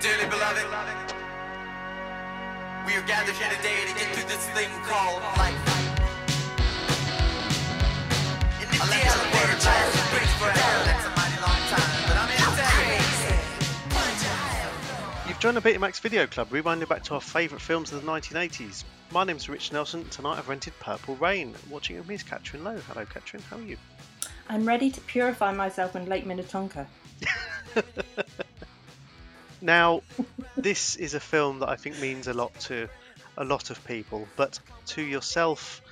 Dearly beloved, we are gathered here today to get through this thing called life. I let the word last and preach forever. That's a mighty long time, but I'm here to You've joined the Betamax Video Club, rewinding back to our favourite films of the 1980s. My name's Rich Nelson. Tonight I've rented Purple Rain. Watching it with me is Catherine Lowe. Hello, Catherine. How are you? I'm ready to purify myself in Lake Minnetonka. Now, this is a film that I think means a lot to a lot of people, but to yourself,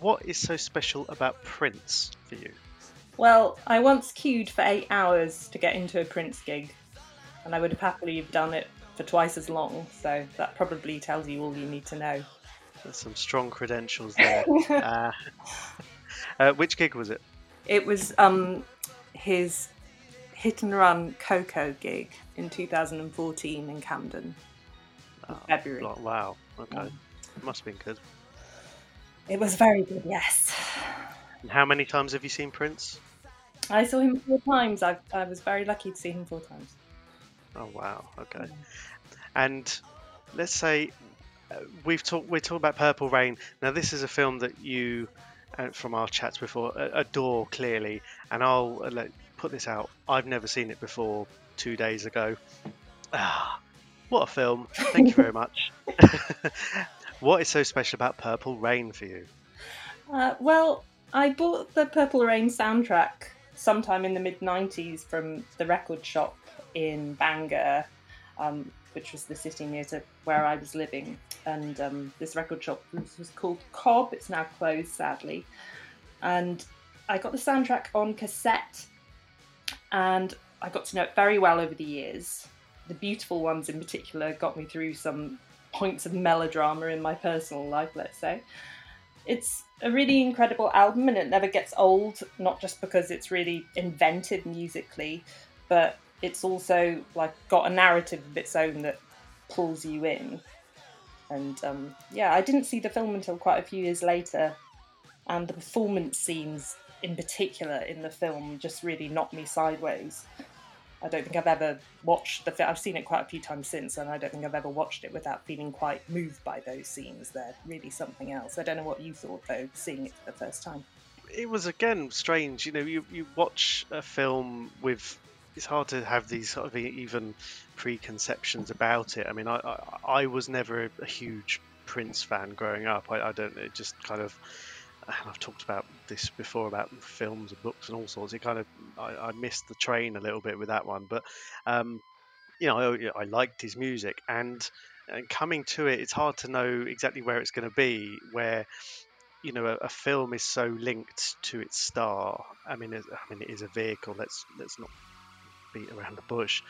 what is so special about Prince for you? Well, I once queued for eight hours to get into a Prince gig, and I would have happily have done it for twice as long, so that probably tells you all you need to know. There's some strong credentials there. uh, uh, which gig was it? It was um, his hit and run KOKO gig in 2014 in Camden. in February. Wow. Okay. Yeah. Must have been good. It was very good, yes. And how many times have you seen Prince? I saw him four times. I, I was very lucky to see him four times. Oh wow. Okay. And let's say uh, we've talked we're talking about Purple Rain. Now this is a film that you, uh, from our chats before, adore clearly. And I'll uh, let, put this out. I've never seen it before. Two days ago. Ah, what a film! Thank you very much. what is so special about Purple Rain for you? Uh, well, I bought the Purple Rain soundtrack sometime in the mid 90s from the record shop in Bangor, um, which was the city near to where I was living. And um, this record shop was, was called Cob. It's now closed, sadly. And I got the soundtrack on cassette, and I got to know it very well over the years. The beautiful ones, in particular, got me through some points of melodrama in my personal life, let's say. It's a really incredible album and it never gets old not just because it's really inventive musically but it's also like got a narrative of its own that pulls you in. And um, yeah i didn't see the film until quite a few years later. And the performance scenes in particular in the film just really knocked me sideways i don't think i've ever watched the film i've seen it quite a few times since and i don't think i've ever watched it without feeling quite moved by those scenes they're really something else i don't know what you thought though seeing it for the first time it was again strange. You know, you, you watch a film with. It's hard to have these sort of even preconceptions about it. I mean, I I, I was never a, a huge Prince fan growing up. I, I don't. It just kind of. I've talked about this before about films and books and all sorts. It kind of I, I missed the train a little bit with that one, but um, you know, I, I liked his music and. And coming to it, it's hard to know exactly where it's going to be. Where you know a, a film is so linked to its star. I mean, it, I mean it is a vehicle. Let's let's not beat around the bush.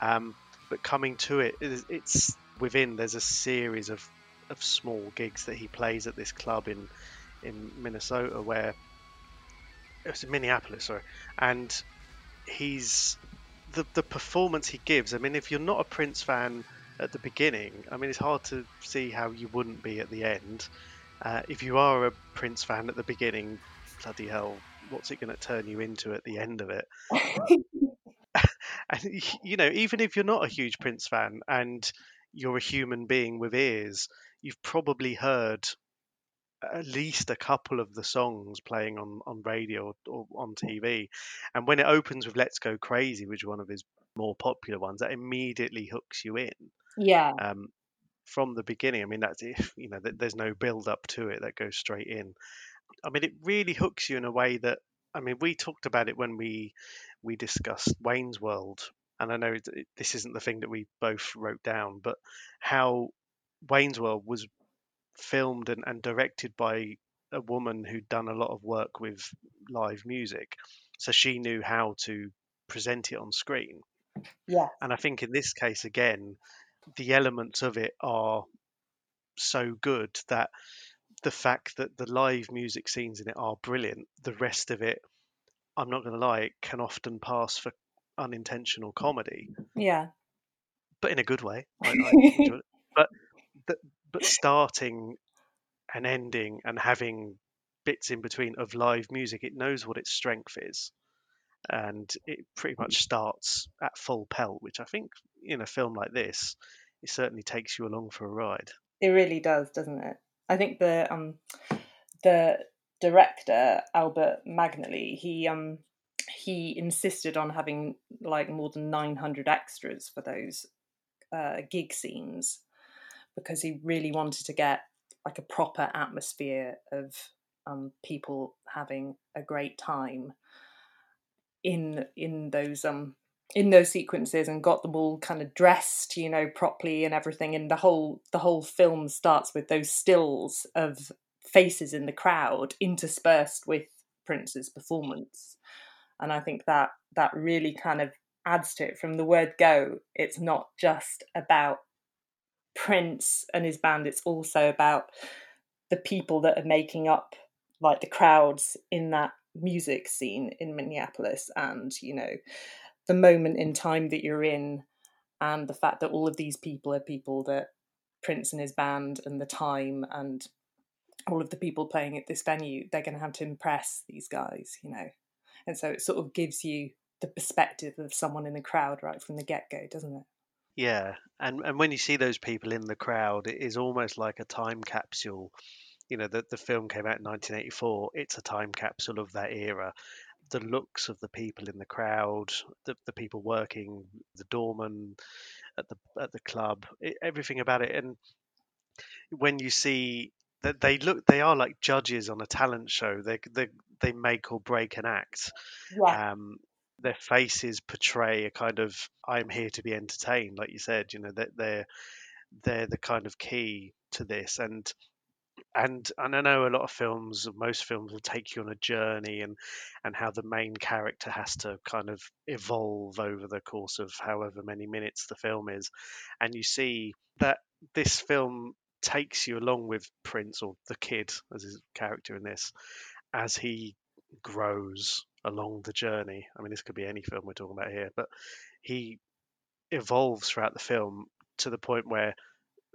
Um, but coming to it, it is, it's within. There's a series of of small gigs that he plays at this club in in Minnesota where it was in Minneapolis, sorry, and he's the the performance he gives. I mean, if you're not a Prince fan at the beginning, I mean, it's hard to see how you wouldn't be at the end. Uh, if you are a Prince fan at the beginning, bloody hell, what's it going to turn you into at the end of it? and you know, even if you're not a huge Prince fan and you're a human being with ears, you've probably heard at least a couple of the songs playing on, on radio or, or on TV. And when it opens with Let's Go Crazy, which is one of his more popular ones, that immediately hooks you in yeah um, from the beginning. I mean, that's if you know there's no build up to it that goes straight in. I mean, it really hooks you in a way that I mean, we talked about it when we we discussed Wayne's World, and I know this isn't the thing that we both wrote down, but how Wayne's World was filmed and, and directed by a woman who'd done a lot of work with live music, so she knew how to present it on screen. yeah And I think in this case, again, the elements of it are so good that the fact that the live music scenes in it are brilliant, the rest of it, I'm not going to lie, can often pass for unintentional comedy, yeah but in a good way. I, I enjoy it. But, but but starting and ending and having bits in between of live music, it knows what its strength is, and it pretty much starts at full pelt, which I think in a film like this, it certainly takes you along for a ride. It really does, doesn't it? I think the um the director Albert Magnoli, he um he insisted on having like more than 900 extras for those uh, gig scenes because he really wanted to get like a proper atmosphere of um, people having a great time in in those um in those sequences and got them all kind of dressed you know properly and everything. And the whole the whole film starts with those stills of faces in the crowd interspersed with prince's performance. And i think that that really kind of adds to it. From the word go it's not just about prince and his band it's also about the people that are making up like the crowds in that music scene in Minneapolis and you know the moment in time that you're in and the fact that all of these people are people that Prince and his band and the time and all of the people playing at this venue they're going to have to impress these guys you know? And so it sort of gives you the perspective of someone in the crowd right from the get-go doesn't it Yeah, and and when you see those people in the crowd, it is almost like a time capsule. You know, the the film came out in 1984. It's a time capsule of that era. The looks of the people in the crowd, the the people working, the doorman at the at the club, e everything about it. And when you see that they look, they are like judges on a talent show. They they they make or break an act. yeah Um, their faces portray a kind of I'm here to be entertained, like you said. You know that they're they're the kind of key to this and and and I know a lot of films most films will take you on a journey and and how the main character has to kind of evolve over the course of however many minutes the film is and you see that this film takes you along with Prince or the kid as his character in this as he grows along the journey. I mean this could be any film we're talking about here but he evolves throughout the film to the point where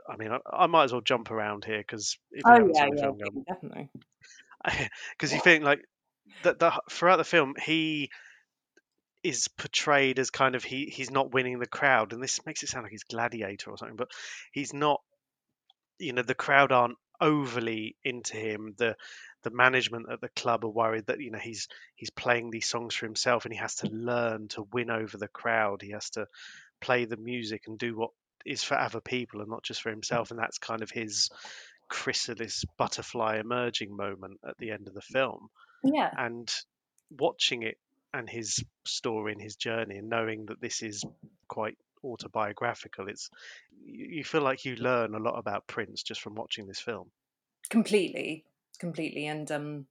I mean, I, I might as well jump around here because oh yeah yeah film, definitely. Because you think like that the, throughout the film he is portrayed as kind of he he's not winning the crowd and this makes it sound like he's gladiator or something but he's not you know the crowd aren't overly into him the the management at the club are worried that you know he's he's playing these songs for himself and he has to learn to win over the crowd. He has to play the music and do what is for other people and not just for himself. And that's kind of his chrysalis butterfly emerging moment at the end of the film. Yeah. And watching it and his story and his journey and knowing that this is quite autobiographical. It's you feel like you learn a lot about prince just from watching this film. Completely completely. And um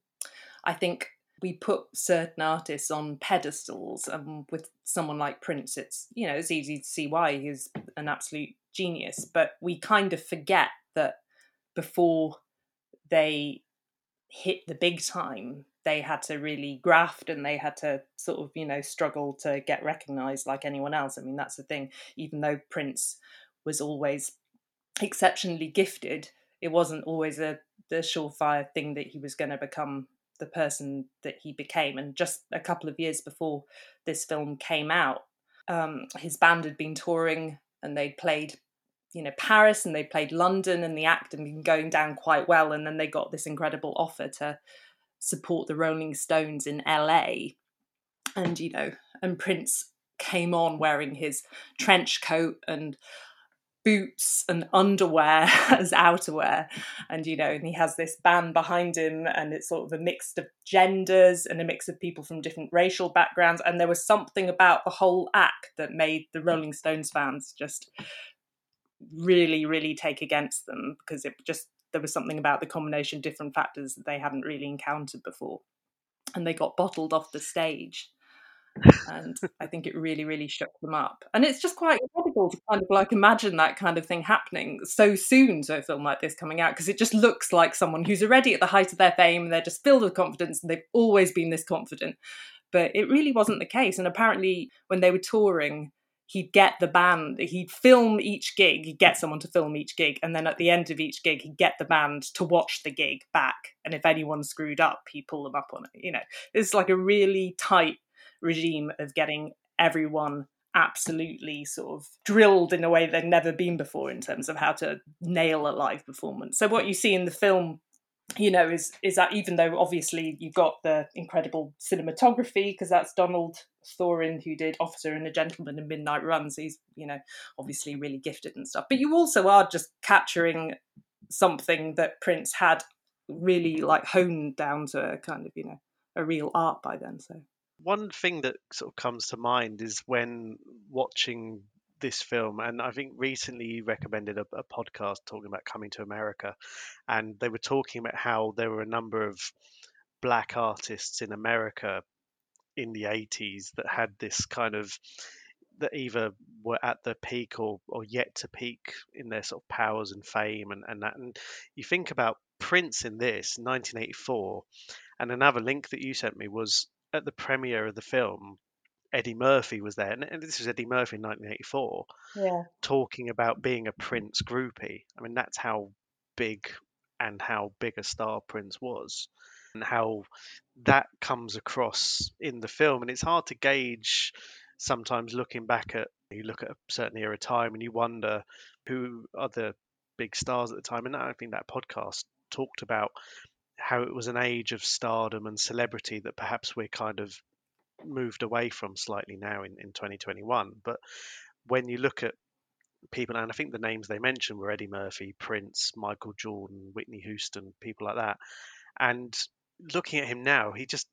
i think we put certain artists on pedestals and with someone like prince. It's you know it's easy to see why he's an absolute genius but we kind of forget that before they hit the big time they had to really graft and they had to sort of you know struggle to get recognized like anyone else. I mean that's the thing even though prince was always exceptionally gifted it wasn't always a the surefire thing that he was going to become the person that he became. And just a couple of years before this film came out um, his band had been touring and they'd played you know paris and they played london and the act had been going down quite well. And then they got this incredible offer to support the rolling stones in la and you know and prince came on wearing his trench coat and boots and underwear as outerwear. And you know and he has this band behind him and it's sort of a mix of genders and a mix of people from different racial backgrounds. And there was something about the whole act that made the rolling stones fans just really really take against them because it just there was something about the combination of different factors that they hadn't really encountered before and they got bottled off the stage and I think it really, really shook them up. And it's just quite incredible to kind of like imagine that kind of thing happening so soon to a film like this coming out because it just looks like someone who's already at the height of their fame and they're just filled with confidence and they've always been this confident. But it really wasn't the case. And apparently, when they were touring, he'd get the band, he'd film each gig, he'd get someone to film each gig, and then at the end of each gig, he'd get the band to watch the gig back. And if anyone screwed up, he'd pull them up on it. You know, it's like a really tight regime of getting everyone absolutely sort of drilled in a way they'd never been before in terms of how to nail a live performance. So what you see in the film you know is is that even though obviously you've got the incredible cinematography because that's Donald Thorin who did Officer and a Gentleman and Midnight Runs he's you know obviously really gifted and stuff. But you also are just capturing something that Prince had really like honed down to a kind of you know a real art by then so. One thing that sort of comes to mind is when watching this film, and I think recently you recommended a, a podcast talking about coming to America, and they were talking about how there were a number of black artists in America in the 80s that had this kind of that either were at the peak or, or yet to peak in their sort of powers and fame and, and that and you think about Prince in this 1984 and another link that you sent me was at the premiere of the film Eddie Murphy was there and, this was Eddie Murphy in 1984 yeah. talking about being a Prince groupie. I mean that's how big and how big a star Prince was and how that comes across in the film. And it's hard to gauge sometimes looking back at you look at a certain era of time and you wonder who are the big stars at the time. And I think that podcast talked about how it was an age of stardom and celebrity that perhaps we're kind of moved away from slightly now in, in 2021 but when you look at people and I think the names they mentioned were Eddie Murphy, Prince, Michael Jordan, Whitney Houston, people like that and looking at him now he just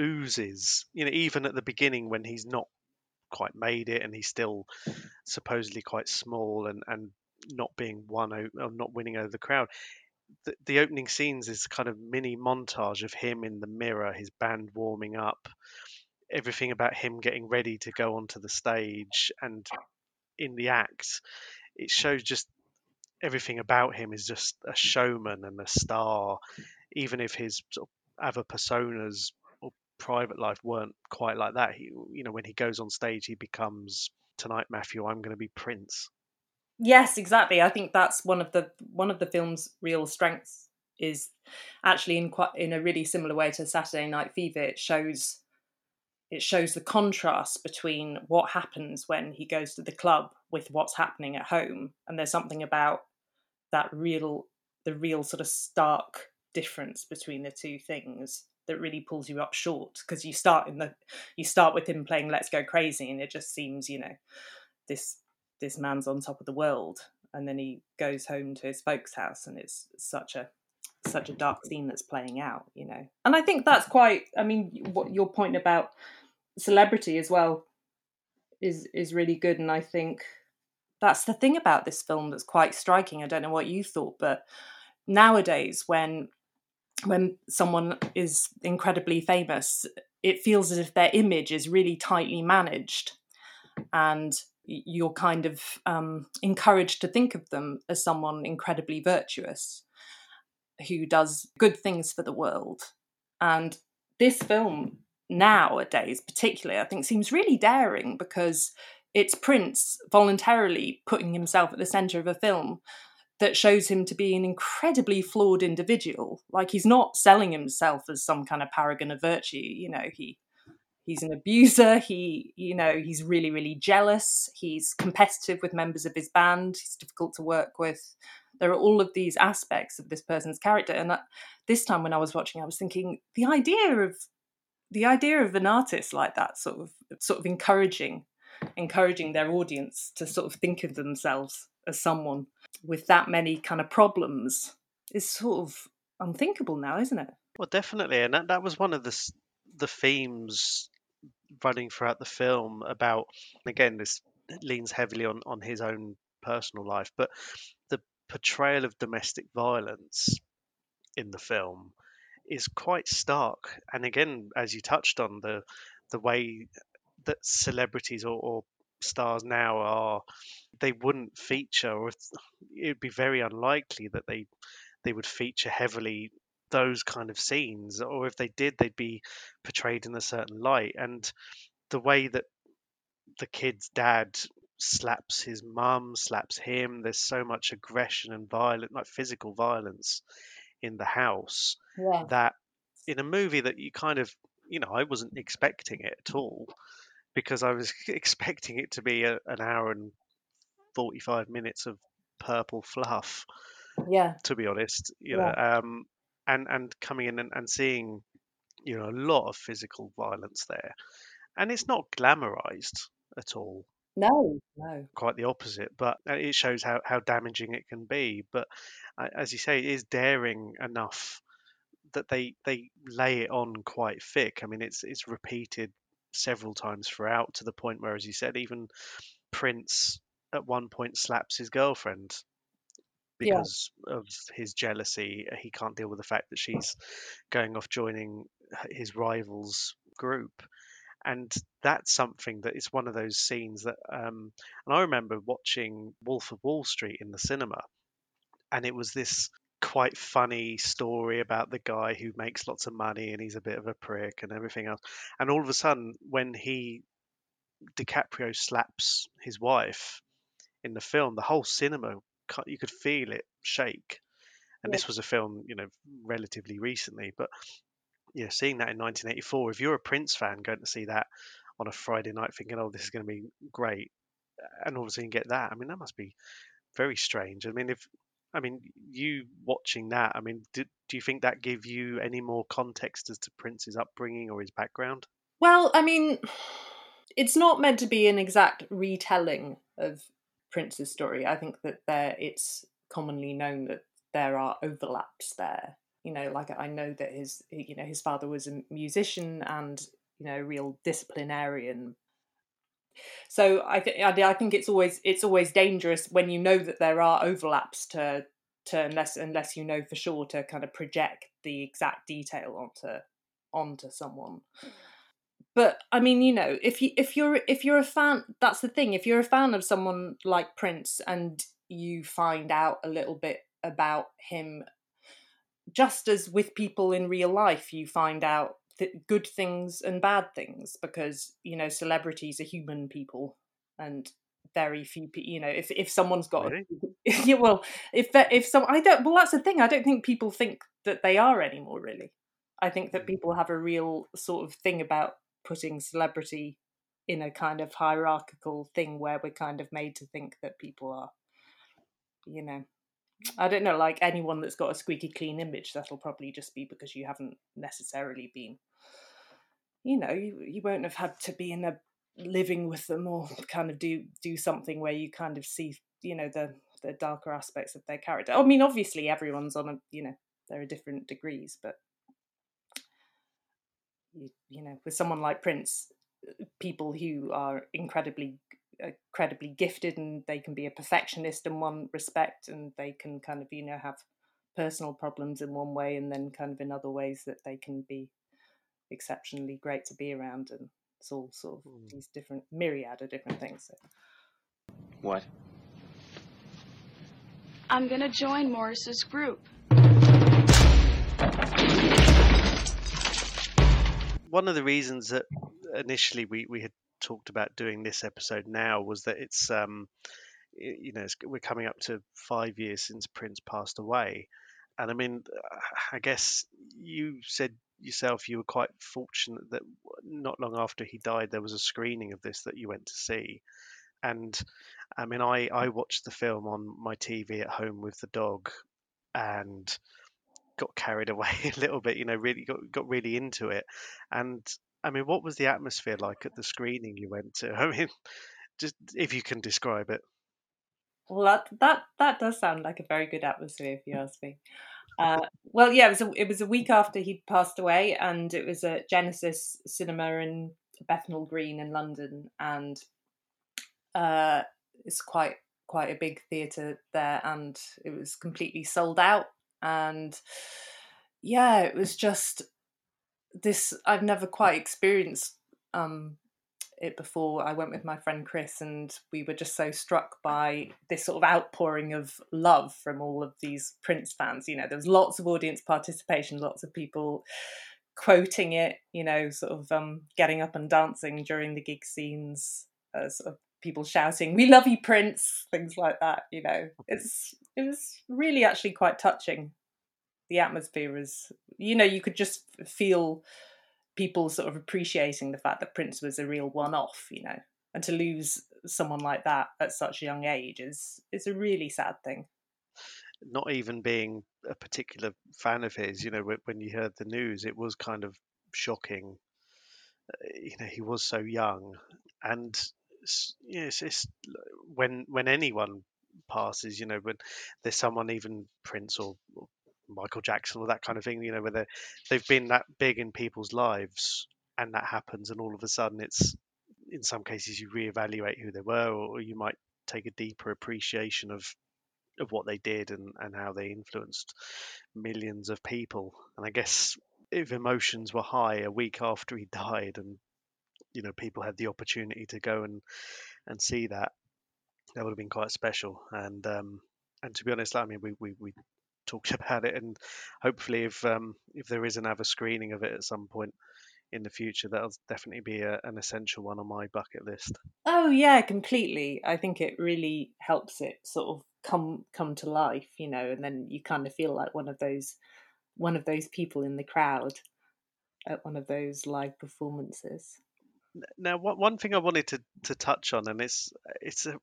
oozes you know even at the beginning when he's not quite made it and he's still supposedly quite small and and not being won o- or not winning over the crowd the, the opening scenes is kind of mini montage of him in the mirror his band warming up everything about him getting ready to go onto the stage and in the act it shows just everything about him is just a showman and a star even if his sort of other personas or private life weren't quite like that he you know when he goes on stage he becomes tonight matthew i'm going to be prince Yes, exactly. I think that's one of the one of the film's real strengths is actually in quite in a really similar way to Saturday Night Fever. It shows it shows the contrast between what happens when he goes to the club with what's happening at home, and there's something about that real the real sort of stark difference between the two things that really pulls you up short because you start in the you start with him playing Let's Go Crazy, and it just seems you know this this man's on top of the world and then he goes home to his folks house and it's such a such a dark scene that's playing out you know? And i think that's quite i mean what your point about celebrity as well is is really good and i think that's the thing about this film that's quite striking i don't know what you thought but nowadays when when someone is incredibly famous it feels as if their image is really tightly managed and you're kind of um, encouraged to think of them as someone incredibly virtuous who does good things for the world. And this film nowadays, particularly, I think seems really daring because it's Prince voluntarily putting himself at the center of a film that shows him to be an incredibly flawed individual. Like he's not selling himself as some kind of paragon of virtue. You know, he he's an abuser he you know he's really really jealous he's competitive with members of his band he's difficult to work with there are all of these aspects of this person's character and that, this time when i was watching i was thinking the idea of the idea of an artist like that sort of sort of encouraging encouraging their audience to sort of think of themselves as someone with that many kind of problems is sort of unthinkable now isn't it? Well definitely and that, that was one of the the themes running throughout the film about again this leans heavily on on his own personal life but the portrayal of domestic violence in the film is quite stark. And again as you touched on the the way that celebrities or, or stars now are they wouldn't feature or it would be very unlikely that they they would feature heavily those kind of scenes. Or if they did they'd be portrayed in a certain light. And the way that the kid's dad slaps his mum slaps him there's so much aggression and violent like physical violence in the house yeah that in a movie that you kind of you know I wasn't expecting it at all because I was expecting it to be a, an hour and 45 minutes of purple fluff, Yeah. to be honest, you know, um, and, and coming in and, and seeing, you know, a lot of physical violence there. And it's not glamorized at all No, no. quite the opposite but uh, it shows how, how damaging it can be but uh, as you say it is daring enough that they they lay it on quite thick i mean it's it's repeated several times throughout to the point where as you said even prince at one point slaps his girlfriend Yeah. because of his jealousy he can't deal with the fact that she's going off joining his rivals group and that's something that is one of those scenes that um and i remember watching wolf of wall street in the cinema and it was this quite funny story about the guy who makes lots of money and he's a bit of a prick and everything else and all of a sudden when he DiCaprio slaps his wife in the film the whole cinema you could feel it shake and Yeah. this was a film you know relatively recently but yeah, seeing that in 1984, if you're a Prince fan going to see that on a Friday night thinking, oh, this is going to be great, and all of a sudden get that, I mean, that must be very strange. I mean, if, I mean, you watching that, I mean, do, do you think that give you any more context as to Prince's upbringing or his background? Well, I mean, it's not meant to be an exact retelling of Prince's story. I think that there it's commonly known that there are overlaps there. You know, like I know that his you know his father was a musician and you know real disciplinarian. So I think I think it's always it's always dangerous when you know that there are overlaps to to unless unless you know for sure to kind of project the exact detail onto onto someone but I mean, you know, if you if you're if you're a fan, that's the thing. If you're a fan of someone like Prince and you find out a little bit about him, just as with people in real life, you find out th- good things and bad things because you know celebrities are human people and very few people you know if if someone's got Really? yeah well if that if some i don't well that's the thing i don't think people think that they are anymore really i think that Mm. people have a real sort of thing about putting celebrity in a kind of hierarchical thing where we're kind of made to think that people are you know i don't know like anyone that's got a squeaky clean image that'll probably just be because you haven't necessarily been you know you, you won't have had to be in a living with them or kind of do do something where you kind of see you know the the darker aspects of their character. I mean obviously everyone's on a you know there are different degrees but you, you know with someone like prince people who are incredibly incredibly gifted and they can be a perfectionist in one respect and they can kind of you know have personal problems in one way and then kind of in other ways that they can be exceptionally great to be around and it's all sort of Mm. these different myriad of different things so. What? I'm gonna join Morris's group. One of the reasons that initially we, we had talked about doing this episode now was that it's um you know it's, we're coming up to five years since Prince passed away, and I mean I guess you said yourself you were quite fortunate that not long after he died there was a screening of this that you went to see, and I mean I I watched the film on my TV at home with the dog, and got carried away a little bit you know really got got really into it, and I mean, what was the atmosphere like at the screening you went to? I mean, just if you can describe it. well that that that does sound like a very good atmosphere if you ask me uh, well yeah it was a, it was a week after he'd passed away and it was at genesis cinema in bethnal green in london and uh, it's quite quite a big theatre there and it was completely sold out and yeah it was just this i've never quite experienced um it before. I went with my friend chris and we were just so struck by this sort of outpouring of love from all of these prince fans you know there was lots of audience participation lots of people quoting it you know sort of um getting up and dancing during the gig scenes uh, sort of people shouting we love you prince things like that you know. It's it was really actually quite touching the atmosphere was you know you could just feel people sort of appreciating the fact that Prince was a real one-off, you know, and to lose someone like that at such a young age is is a really sad thing. Not even being a particular fan of his, you know, when, you heard the news, it was kind of shocking. Uh, You know, he was so young, and yes, it's when when anyone passes, you know, when there's someone even Prince or, or Michael Jackson or that kind of thing, you know, where they they've been that big in people's lives, and that happens, and all of a sudden, it's in some cases you reevaluate who they were, or, you might take a deeper appreciation of of what they did and, and how they influenced millions of people. And I guess if emotions were high a week after he died, and you know people had the opportunity to go and and see that, that would have been quite special. And um, and to be honest, I mean, we we, we talked about it, and hopefully, if um, if there is another screening of it at some point in the future, that'll definitely be a, an essential one on my bucket list. Oh yeah, completely. I think it really helps it sort of come come to life, you know, and then you kind of feel like one of those one of those people in the crowd at one of those live performances. Now, one one thing I wanted to, to touch on, and it's it's a,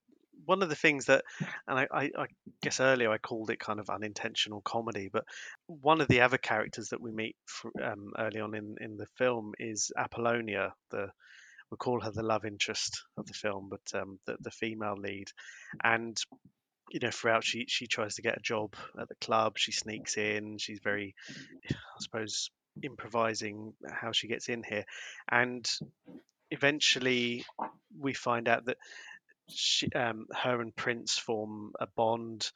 one of the things that, and I, I, I guess earlier I called it kind of unintentional comedy, but one of the other characters that we meet fr um, early on in, in the film is Apollonia, the we call her the love interest of the film, but um, the, the female lead, and you know throughout she she tries to get a job at the club, she sneaks in, she's very, I suppose, improvising how she gets in here, and eventually we find out that she, um, her and Prince form a bond.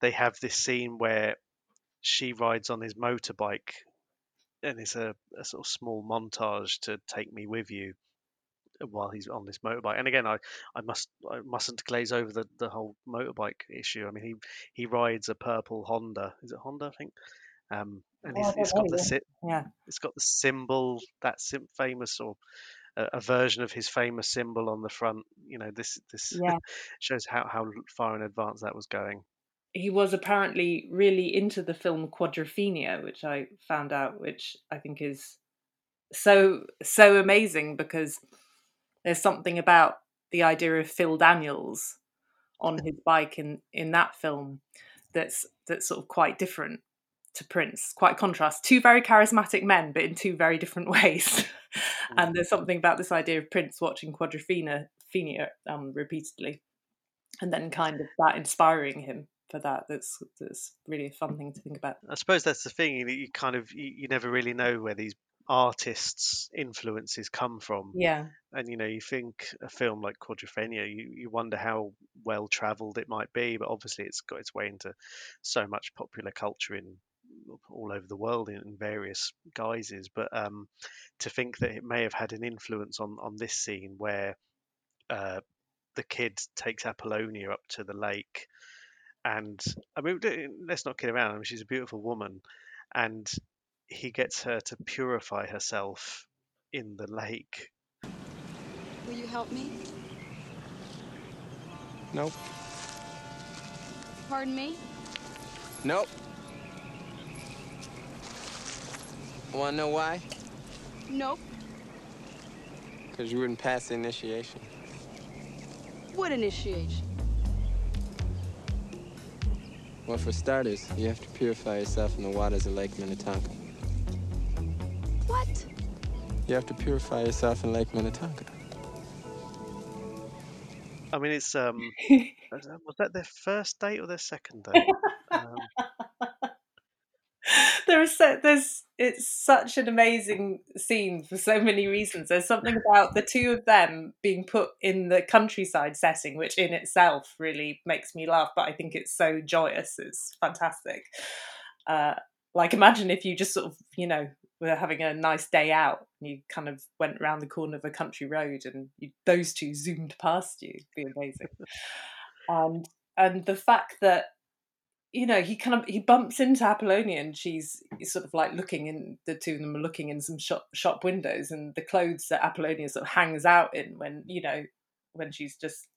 They have this scene where she rides on his motorbike, and it's a, a sort of small montage to take me with you while he's on this motorbike. And again, I, I must I mustn't glaze over the, the whole motorbike issue. I mean, he he rides a purple Honda. Is it Honda? I think. Um, and Oh, he's, it's got the yeah. Yeah. it's got the symbol that sim- famous or a, a version of his famous symbol on the front. You know, this this Yeah. shows how how far in advance that was going. He was apparently really into the film Quadrophenia, which I found out, which I think is so so amazing because there's something about the idea of Phil Daniels on his bike in in that film that's that's sort of quite different to Prince, quite contrast. Two very charismatic men, but in two very different ways. and there's something about this idea of Prince watching Quadrophenia Phenia, um, repeatedly, and then kind of that inspiring him for that. That's that's really a fun thing to think about. I suppose that's the thing. that you kind of you, you never really know where these artists' influences come from. Yeah, And you know, you think a film like Quadrophenia, you, you wonder how well travelled it might be, but obviously it's got its way into so much popular culture in all over the world in, in various guises. But um, to think that it may have had an influence on on this scene where uh, the kid takes Apollonia up to the lake, and I mean, let's not kid around. I mean, she's a beautiful woman, and he gets her to purify herself in the lake. Will you help me? Nope. Pardon me? Nope. Wanna know why? Nope. Because you wouldn't pass the initiation. What initiation? Well, for starters, you have to purify yourself in the waters of Lake Minnetonka. What? You have to purify yourself in Lake Minnetonka. I mean, it's um, was that their first date or their second date? um, there is so, there's it's such an amazing scene for so many reasons. There's something about the two of them being put in the countryside setting, which in itself really makes me laugh. But I think it's so joyous. It's fantastic. Uh, like imagine if you just sort of you know were having a nice day out and you kind of went around the corner of a country road and you, those two zoomed past you. It'd be amazing. and and the fact that you know he kind of he bumps into Apollonia and she's sort of like looking in the two of them are looking in some shop shop windows and the clothes that Apollonia sort of hangs out in when you know when she's just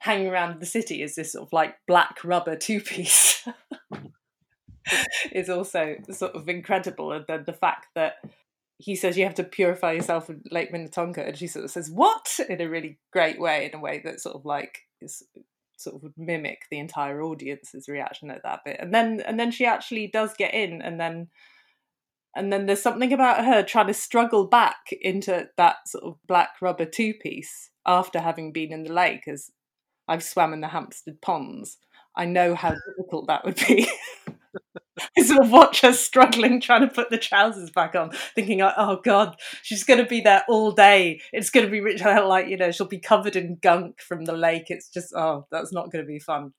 hanging around the city is this sort of like black rubber two piece is also sort of incredible. And then the fact that he says you have to purify yourself in Lake Minnetonka, and she sort of says what? in a really great way, in a way that sort of like is sort of would mimic the entire audience's reaction at that bit, and then and then she actually does get in, and then and then there's something about her trying to struggle back into that sort of black rubber two piece after having been in the lake, as I've swam in the Hampstead ponds. I know how difficult that would be. I sort of watch her struggling trying to put the trousers back on, thinking, "Oh God, she's going to be there all day. It's going to be rich, like you know, she'll be covered in gunk from the lake. It's just, oh, that's not going to be fun."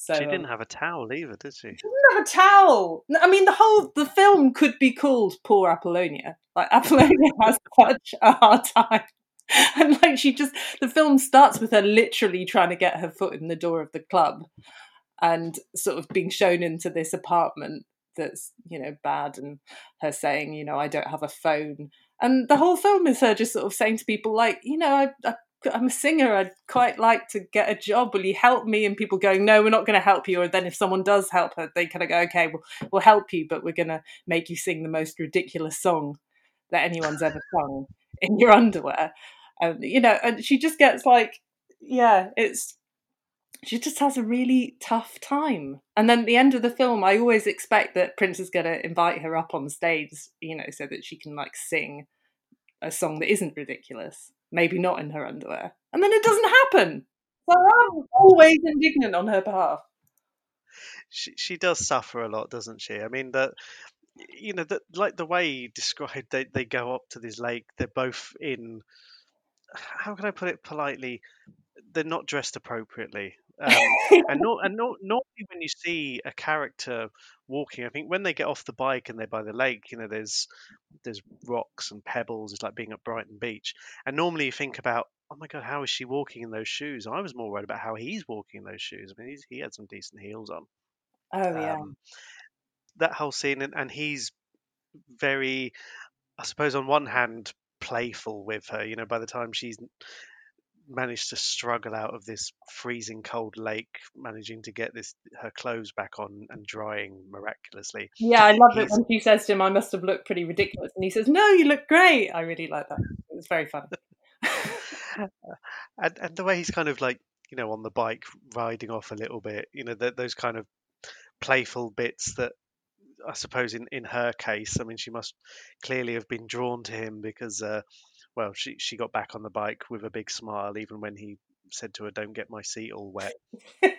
So She um, didn't have a towel either, did she? She didn't have a towel. I mean, the whole the film could be called "Poor Apollonia." Like Apollonia has such a hard time, and like she just the film starts with her literally trying to get her foot in the door of the club, and sort of being shown into this apartment that's you know bad, and her saying, you know, I don't have a phone, and the whole film is her just sort of saying to people like, you know, I. I I'm a singer. I'd quite like to get a job. Will you help me? And people going, no, we're not going to help you. Or then if someone does help her, they kind of go, okay, we'll, we'll help you, but we're going to make you sing the most ridiculous song that anyone's ever sung in your underwear. And, you know, and she just gets like, yeah, it's, she just has a really tough time. And then at the end of the film, I always expect that Prince is going to invite her up on stage, you know, so that she can like sing a song that isn't ridiculous, maybe not in her underwear. And then it doesn't happen. So I'm always indignant on her behalf. She she does suffer a lot, doesn't she? I mean, that you know, like the way you described, they they go up to this lake. They're both in. How can I put it politely? They're not dressed appropriately. Um, and not and not normally when you see a character walking, I think when they get off the bike and they're by the lake, you know, there's there's rocks and pebbles. It's like being at Brighton Beach. And normally you think about, oh my god, how is she walking in those shoes? I was more worried about how he's walking in those shoes. I mean, he's, he had some decent heels on. Oh, yeah. Um, that whole scene, and, and he's very, I suppose, on one hand, playful with her. You know, by the time she's managed to struggle out of this freezing cold lake, managing to get this her clothes back on and drying miraculously. Yeah, I love it he's- when she says to him, I must have looked pretty ridiculous. And he says, No, you look great. I really like that. It was very fun. and and the way he's kind of like you know on the bike riding off a little bit you know th- those kind of playful bits that i suppose in in her case i mean she must clearly have been drawn to him because uh well she she got back on the bike with a big smile even when he said to her don't get my seat all wet.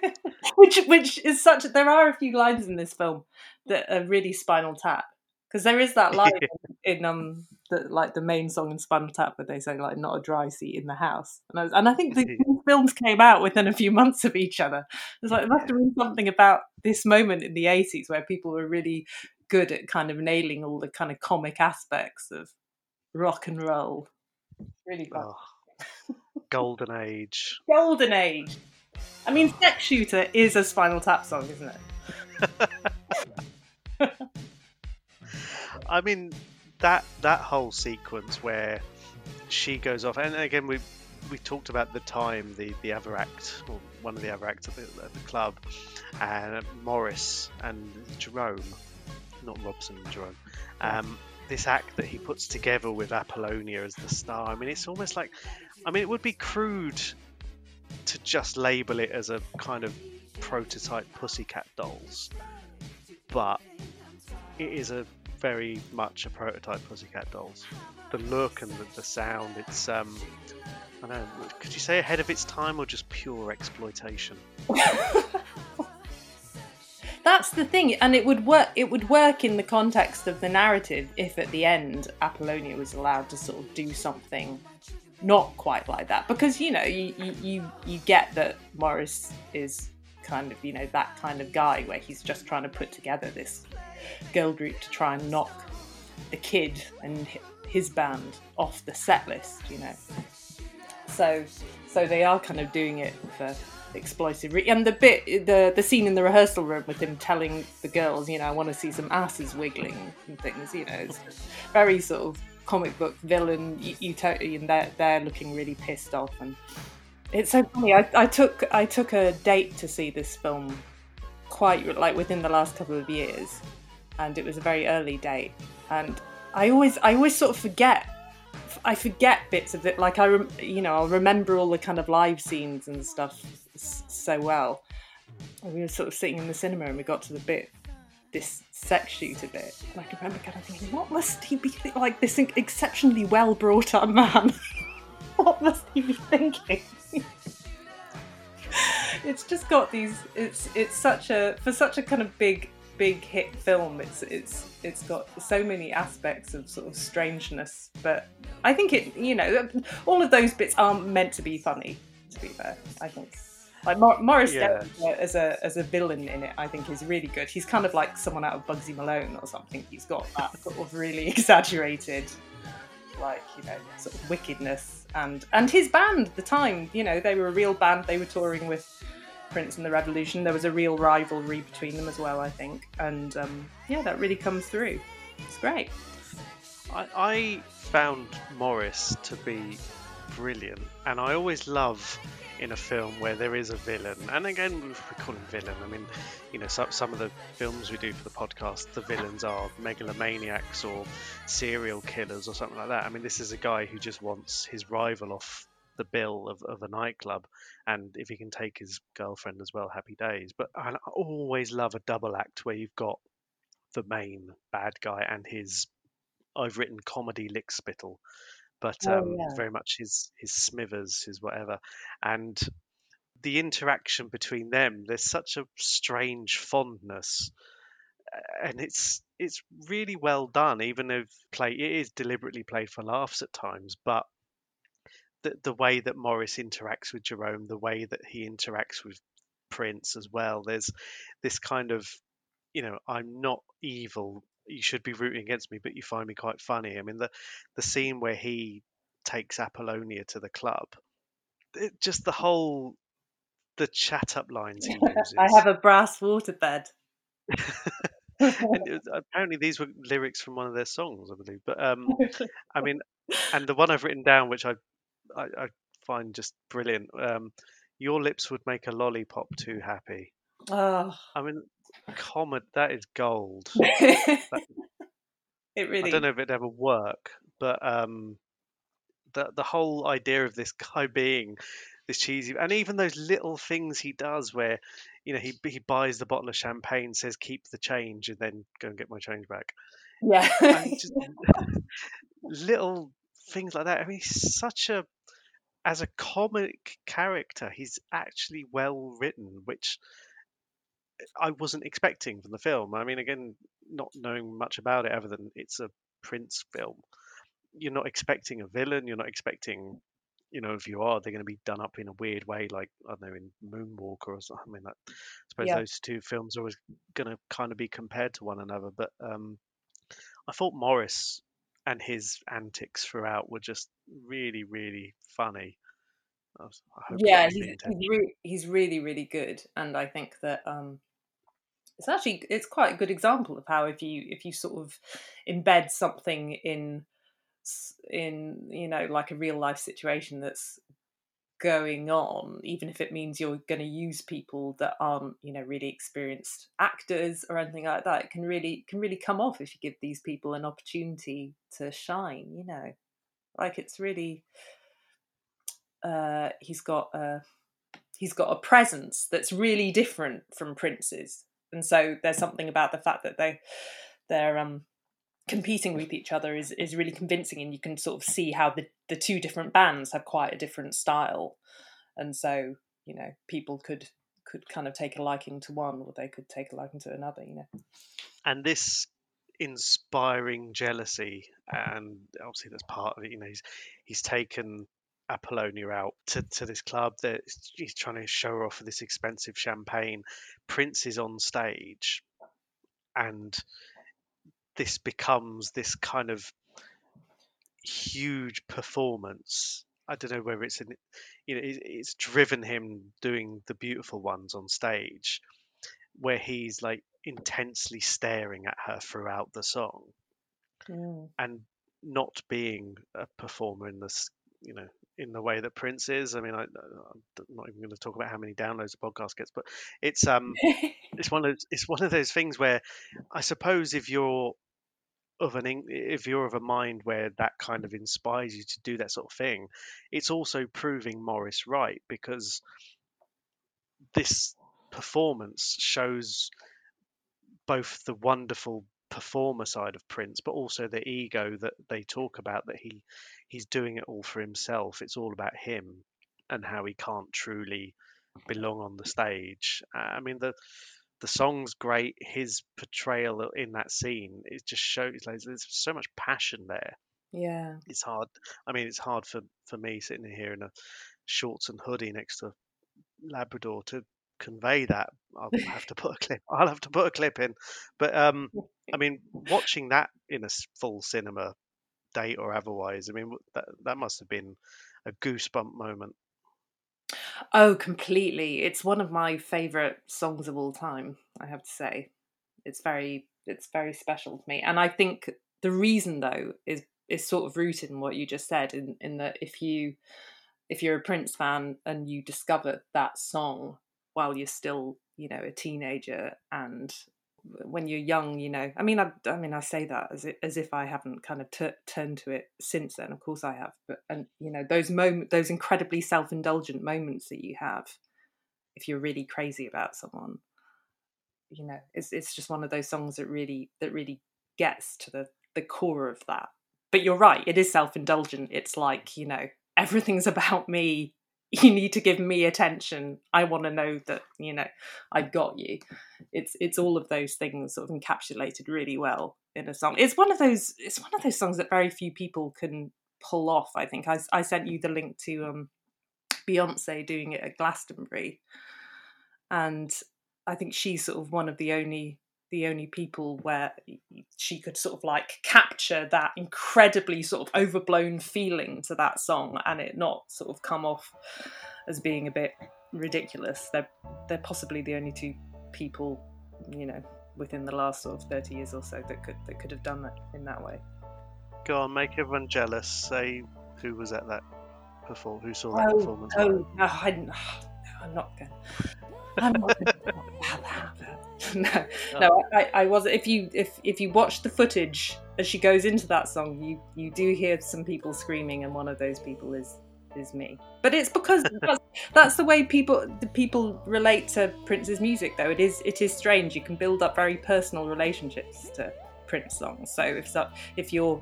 Which which is such there are a few lines in this film that are really spinal tap because there is that line in, in um the like the main song in spinal tap where they say like not a dry seat in the house. And I, was, and I think the films came out within a few months of each other. It's like it must have been something about this moment in the 80s where people were really good at kind of nailing all the kind of comic aspects of rock and roll really fun. oh, golden age. Golden age. I mean sex shooter is a spinal tap song isn't it? I mean that that whole sequence where she goes off, and again we we talked about the time the the other act, or one of the other acts at the, at the club, and Morris and Jerome, not Robson, and Jerome. Um, this act that he puts together with Apollonia as the star. I mean, it's almost like, I mean, it would be crude to just label it as a kind of prototype Pussycat Dolls, but it is a very much a prototype Pussycat Dolls. The look and the, the sound, it's um, I don't know. Could you say ahead of its time or just pure exploitation? That's the thing, and it would work. It would work in the context of the narrative if, at the end, Apollonia was allowed to sort of do something not quite like that, because you know you you you, get that Morris is kind of you know that kind of guy where he's just trying to put together this girl group to try and knock the kid and his band off the set list, you know. So so they are kind of doing it for explosive. Re- and the bit the the scene in the rehearsal room with him telling the girls you know i want to see some asses wiggling and things you know it's very sort of comic book villain u- utopia and they're, they're looking really pissed off and it's so funny. I, I took i took a date to see this film quite like within the last couple of years and it was a very early date. And I always I always sort of forget. I forget bits of it. Like I, rem- you know, I'll remember all the kind of live scenes and stuff s- so well. And we were sort of sitting in the cinema and we got to the bit, this sex shoot of it. And I remember kind of thinking, what must he be like? This exceptionally well brought up man. what must he be thinking? it's just got these. It's it's such a for such a kind of big big hit film. It's it's it's got so many aspects of sort of strangeness, but I think it you know all of those bits aren't meant to be funny. To be fair, I think. Like Mor- Morris Yeah. Day as a as a villain in it, I think is really good. He's kind of like someone out of Bugsy Malone or something. He's got that sort of really exaggerated, like you know, sort of wickedness. And and his band at the time, you know, they were a real band. They were touring with Prince and the Revolution. There was a real rivalry between them as well, I think. And um, yeah, that really comes through. It's great. I, I found Morris to be brilliant, and I always love in a film where there is a villain. And again, we call him villain. I mean, you know, some, some of the films we do for the podcast, the villains are megalomaniacs or serial killers or something like that. I mean, this is a guy who just wants his rival off the bill of, of a nightclub, and if he can take his girlfriend as well, happy days. But I always love a double act where you've got the main bad guy and his I've written comedy lickspittle, but Oh, um, yeah. very much his his Smithers, his whatever, and the interaction between them. There's such a strange fondness, and it's it's really well done. Even if play it is deliberately played for laughs at times, but the the way that Morris interacts with Jerome, the way that he interacts with Prince as well. There's this kind of you know, I'm not evil. You should be rooting against me, but you find me quite funny. I mean, the the scene where he takes Apollonia to the club, it, just the whole the chat up lines he uses. I have a brass waterbed. was- apparently these were lyrics from one of their songs, I believe. But um, I mean, and the one I've written down, which I I, I find just brilliant. Um, Your lips would make a lollipop too happy. oh. I mean, comment that is gold. it really. I don't know if it'd ever work, but um, the the whole idea of this guy being this cheesy, and even those little things he does, where you know he he buys the bottle of champagne, says keep the change, and then go and get my change back. yeah. Just little things like that. I mean, he's such a as a comic character, he's actually well written, which I wasn't expecting from the film. I mean, again, not knowing much about it other than it's a Prince film, you're not expecting a villain. You're not expecting, you know, if you are, they're going to be done up in a weird way, like I don't know, in Moonwalker or something. I mean, that, I suppose Yeah. those two films are always going to kind of be compared to one another. But um, I thought Morris and his antics throughout were just really, really funny. I was- I hope yeah, he's, he's, re- he's really, really good, and I think that um, it's actually it's quite a good example of how if you if you sort of embed something in in you know like a real life situation that's going on, even if it means you're going to use people that aren't you know really experienced actors or anything like that, it can really can really come off if you give these people an opportunity to shine. You know, like it's really uh, he's got a he's got a presence that's really different from Prince's, and so there's something about the fact that they they're um competing with each other is is really convincing, and you can sort of see how the the two different bands have quite a different style, and so you know people could could kind of take a liking to one or they could take a liking to another you know. And this inspiring jealousy and obviously that's part of it you know he's he's taken apollonia out to, to this club that he's trying to show her off with this expensive champagne. Prince is on stage and this becomes this kind of huge performance. I don't know whether it's in you know it's driven him doing the beautiful ones on stage where he's like intensely staring at her throughout the song. And not being a performer in this you know in the way that prince is. I mean I, i'm not even going to talk about how many downloads the podcast gets but it's um it's one of those, it's one of those things where i suppose if you're of an if you're of a mind where that kind of inspires you to do that sort of thing, it's also proving Morris right because this performance shows both the wonderful performer side of Prince, but also the ego that they talk about that he he's doing it all for himself. It's all about him and how he can't truly belong on the stage. I mean the the song's great. His portrayal in that scene it just shows like there's so much passion there. Yeah. It's hard. I mean, it's hard for for me sitting here in a shorts and hoodie next to Labrador to convey that. I'll have to put a clip. I'll have to put a clip in. But um, I mean, watching that in a full cinema date or otherwise, I mean, that that must have been a goosebump moment. Oh, completely. It's one of my favorite songs of all time, I have to say. It's very it's very special to me. And I think the reason though is is sort of rooted in what you just said in in that if you if you're a Prince fan and you discover that song while you're still, you know, a teenager and when you're young, you know, I mean, I, I mean, I say that as if, as if I haven't kind of t- turned to it since then. Of course, I have, but and you know, those moment, those incredibly self-indulgent moments that you have, if you're really crazy about someone, you know, it's it's just one of those songs that really that really gets to the the core of that. But you're right, it is self-indulgent. It's like you know, everything's about me. You need to give me attention. I want to know that you know I've got you it's it's all of those things sort of encapsulated really well in a song. It's one of those it's one of those songs that very few people can pull off. I think I, I sent you the link to um, Beyonce doing it at Glastonbury, and I think she's sort of one of the only the only people where she could sort of like capture that incredibly sort of overblown feeling to that song and it not sort of come off as being a bit ridiculous. They're they're possibly the only two people, you know, within the last sort of thirty years or so that could that could have done that in that way. Go on, make everyone jealous. Say who was at that perform, who saw that Oh, performance. oh no, I. I'm not going. I'm not going to talk about that. No, oh. no, I, I was. If you if if you watch the footage as she goes into that song, you you do hear some people screaming, and one of those people is is me. But it's because that's, that's the way people the people relate to Prince's music. Though it is it is strange. You can build up very personal relationships to Prince songs. So if so, if you're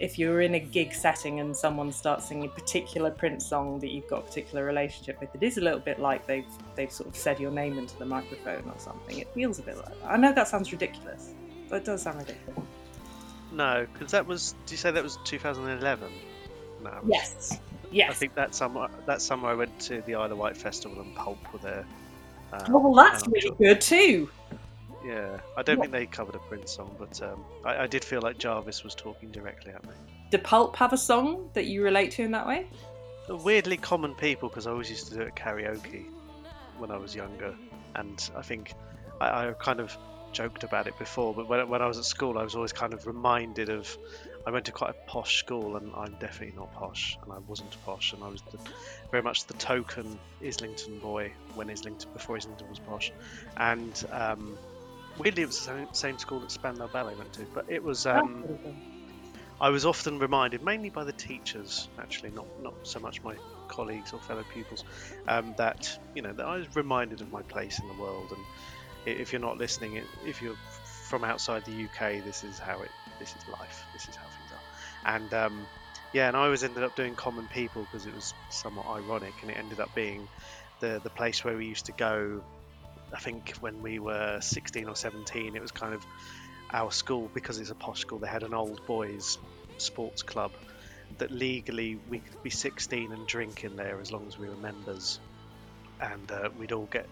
if you're in a gig setting and someone starts singing a particular Prince song that you've got a particular relationship with, it is a little bit like they've they've sort of said your name into the microphone or something. It feels a bit like that. I know that sounds ridiculous, but it does sound ridiculous. No, because that was. Do you say that was 2011? No. was- Yes, I think that summer. That summer I went to the Isle of Wight festival and Pulp were there. Um, well, that's really sure- good too. Yeah, I don't What- think they covered a Prince song, but um, I, I did feel like Jarvis was talking directly at me. Did Pulp have a song that you relate to in that way? Weirdly common people because I always used to do it at karaoke when I was younger, and I think I, I kind of joked about it before, but when, when I was at school, I was always kind of reminded of. I went to quite a posh school, and I'm definitely not posh, and I wasn't posh, and I was the, very much the token Islington boy when Islington before Islington was posh, and um, weirdly it was the same, same school that Spandau Ballet went to, but it was. Um, I was often reminded, mainly by the teachers, actually, not not so much my colleagues or fellow pupils, um, that you know that I was reminded of my place in the world. And if you're not listening, if you're from outside the UK, this is how it, this is life, this is how things are. And um, yeah, and I always ended up doing Common People because it was somewhat ironic, and it ended up being the the place where we used to go. I think when we were 16 or 17, it was kind of our school because it's a posh school. They had an old boys sports club that legally we could be 16 and drink in there as long as we were members, and uh, we'd all get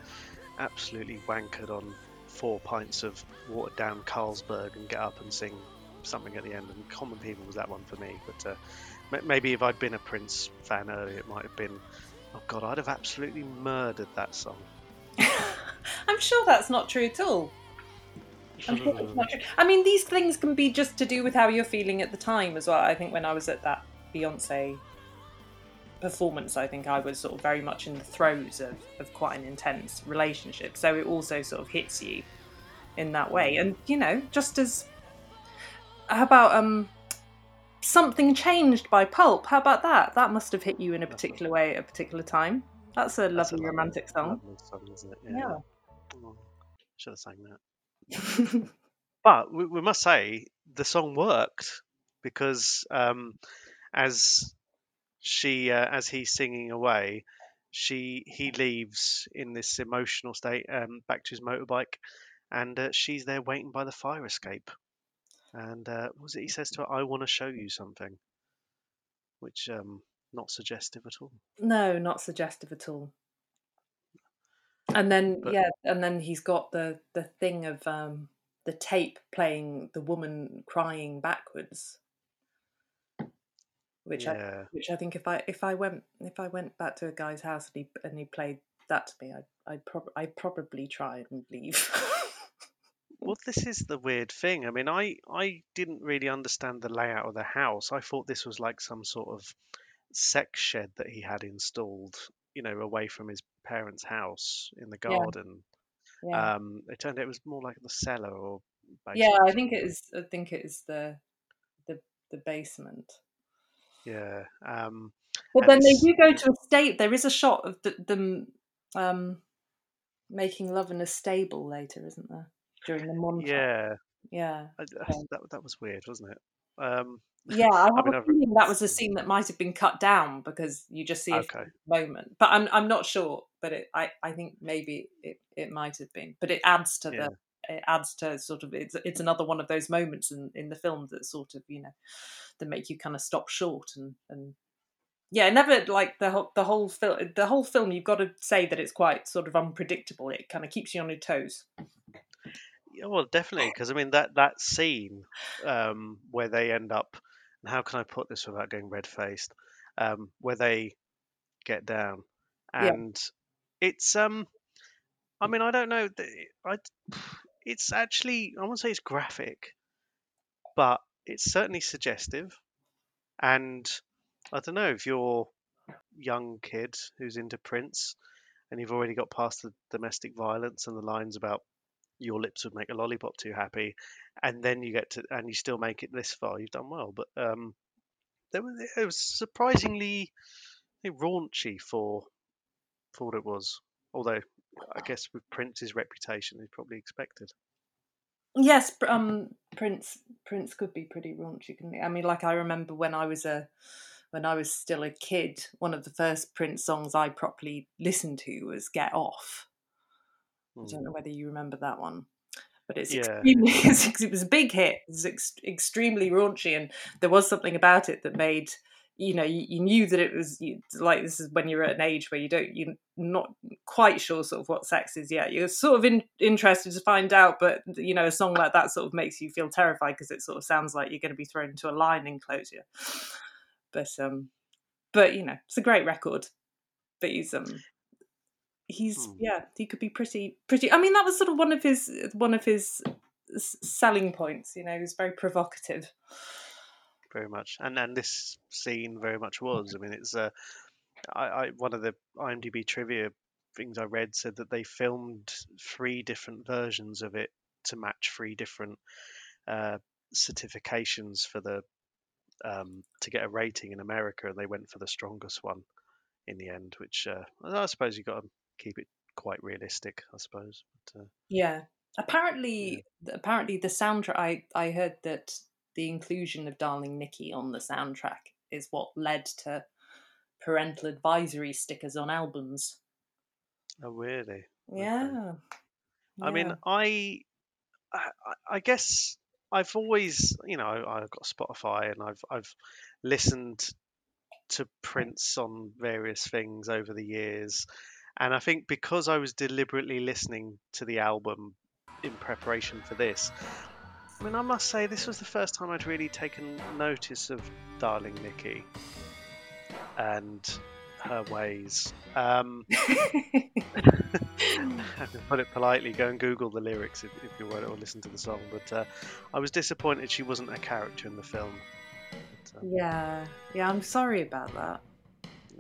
absolutely wankered on four pints of watered down Carlsberg and get up and sing something at the end. And Common People was that one for me. But uh, maybe if I'd been a Prince fan earlier, it might have been. Oh God, I'd have absolutely murdered that song. I'm sure that's not true at all. I'm sure it's not true. I mean, these things can be just to do with how you're feeling at the time as well. I think when I was at that Beyonce performance, I think I was sort of very much in the throes of, of quite an intense relationship. So it also sort of hits you in that way. And, you know, just as how about um, something changed by Pulp? How about that? That must have hit you in a particular way at a particular time. That's a That's a lovely lovely- romantic song. Lovely song, it? Yeah. Should have sang that. But we, we must say the song worked because um, as she uh, as he's singing away, she he leaves in this emotional state um, back to his motorbike, and uh, she's there waiting by the fire escape. And uh, what was it he says to her? "I want to show you something," which um, not suggestive at all. No, not suggestive at all. And then But- yeah, and then he's got the the thing of um the tape playing the woman crying backwards. Which I which I think if I if I went if I went back to a guy's house and he and he played that to me, I'd I'd, prob- I'd probably try and leave. Well, this is the weird thing. I mean, I I didn't really understand the layout of the house. I thought this was like some sort of sex shed that he had installed, you know, away from his parents' house in the garden. yeah, Um, it turned out it was more like the cellar or yeah, I think it is. I think it is the the the basement. Yeah. Um, But then they do go to a state. There is a shot of th- them um, making love in a stable later, isn't there? During the montage. yeah. yeah, I, Yeah. that that was weird, wasn't it? Um, yeah. I have mean, a feeling that was a scene that might have been cut down because you just see a moment. But I'm I'm not sure. But it, I I think maybe it, it might have been. But it adds to Yeah. the it adds to sort of it's it's another one of those moments in in the film that sort of you know that make you kind of stop short and and yeah never like the whole the whole film the whole film you've got to say that it's quite sort of unpredictable it kind of keeps you on your toes Yeah, well, definitely, because I mean that that scene um, where they end up, and how can I put this without going red faced, um, where they get down, Yeah. and it's um, I mean I don't know, I it's actually I won't say it's graphic, but it's certainly suggestive, and I don't know if you're young kid who's into Prince, and you've already got past the domestic violence and the lines about your lips would make a lollipop too happy, and then you get to and you still make it this far, you've done well. But um, there was, it was surprisingly raunchy for for what it was. Although I guess with Prince's reputation, he probably expected. yes um prince prince could be pretty raunchy couldn't he i mean like i remember when i was a when i was still a kid one of the first prince songs i properly listened to was get off I Mm. don't know whether you remember that one, but it's Yeah. extremely. It was a big hit. It was ex- extremely raunchy, and there was something about it that made you know you, you knew that it was you, like this is when you're at an age where you don't you're not quite sure sort of what sex is yet. You're sort of in, interested to find out, but you know a song like that sort of makes you feel terrified because it sort of sounds like you're going to be thrown into a lion enclosure. But um, but you know it's a great record. But he's um he's Hmm. yeah he could be pretty pretty i mean that was sort of one of his one of his selling points you know he was very provocative. Very much. And and this scene very much was. I mean it's uh I, I one of the imdb trivia things i read said that they filmed three different versions of it to match three different uh certifications for the um to get a rating in america and they went for the strongest one in the end which uh i suppose you got to keep it quite realistic i suppose but, uh, yeah. Apparently apparently the soundtrack i i heard that the inclusion of darling nikki on the soundtrack is what led to parental advisory stickers on albums. Oh really? Yeah. I mean, I, I, I guess I've always, you know, I've got Spotify and I've I've listened to Prince on various things over the years, and I think because I was deliberately listening to the album in preparation for this, I mean, I must say this was the first time I'd really taken notice of Darling Nikki and her ways. Um, to put it politely, go and Google the lyrics if, if you want or listen to the song. But uh, I was disappointed she wasn't a character in the film. But, uh, yeah yeah i'm sorry about that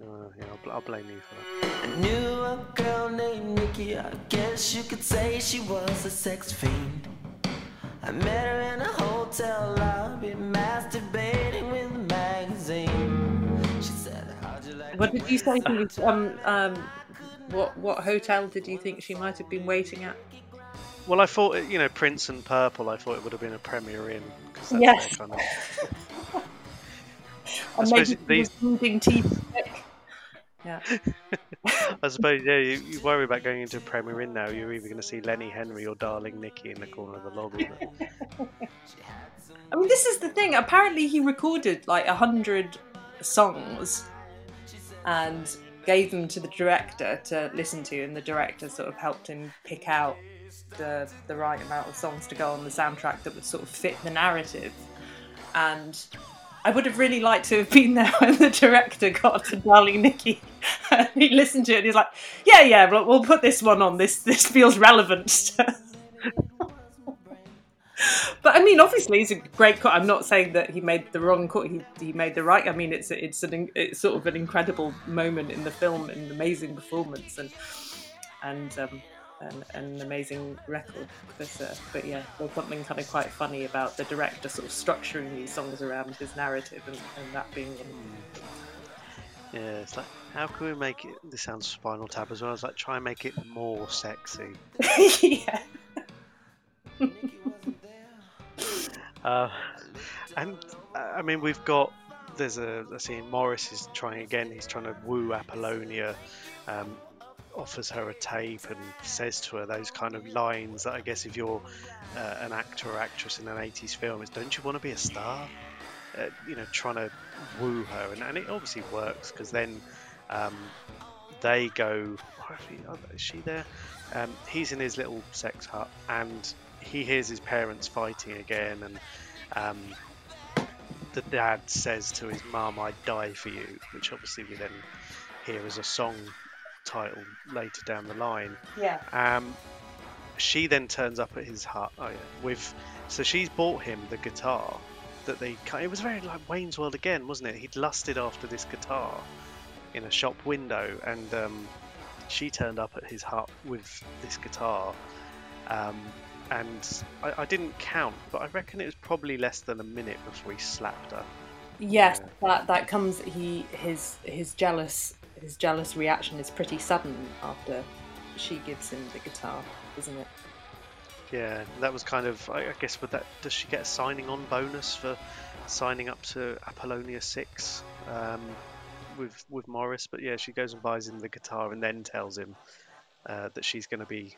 uh, yeah, I'll, I'll blame you for that. I knew a girl named Nikki. I guess you could say she was a sex fiend. I met her in a hotel lobby, masturbating with a magazine. She said, How'd you like What did you say? to? Um, um, what what hotel did you think she might have been waiting at? Well, I thought you know Prince and Purple. I thought it would have been a Premier Inn because that's Yes. kind of And suppose maybe these- she was reading tea. Yeah. I suppose, yeah, you, you worry about going into a Premier Inn now. You're either going to see Lenny Henry or Darling Nikki in the corner of the lobby. I mean, this is the thing. Apparently, he recorded like a hundred songs and gave them to the director to listen to, and the director sort of helped him pick out the the right amount of songs to go on the soundtrack that would sort of fit the narrative. And I would have really liked to have been there when the director got to Darling Nikki. and he listened to it and he's like, "Yeah, yeah, we'll, we'll put this one on. This this feels relevant." But I mean, obviously, he's a great call. I'm not saying that he made the wrong call. He, he made the right. I mean, it's it's an it's sort of an incredible moment in the film, an amazing performance, and and um, and, and an amazing record. But uh, but yeah, there's something kind of quite funny about the director sort of structuring these songs around his narrative, and, and that being one. yeah, it's like, how can we make it? This sounds Spinal Tap as well. It's like try and make it more sexy. yeah. Uh, and I mean, we've got there's a, a scene. Morris is trying again. He's trying to woo Apollonia. Um, offers her a tape and says to her those kind of lines that I guess if you're uh, an actor or actress in an 80s film is don't you want to be a star? Uh, you know trying to woo her and, and it obviously works because then um, they go oh, is she there? Um, he's in his little sex hut and he hears his parents fighting again and um, the dad says to his mum i'd die for you which obviously we then hear as a song title later down the line Yeah. um, she then turns up at his hut oh, yeah, with so she's bought him the guitar that they it was very like Wayne's World again wasn't it he'd lusted after this guitar in a shop window and um, she turned up at his hut with this guitar um, and I, I didn't count but I reckon it was probably less than a minute before he slapped her Yes, Yeah. that that comes. He his his jealous his jealous reaction is pretty sudden after she gives him the guitar, isn't it? Yeah, that was kind of. I guess with that, does she get a signing on bonus for signing up to Apollonia Six um, with with Morris? But yeah, she goes and buys him the guitar and then tells him uh, that she's going to be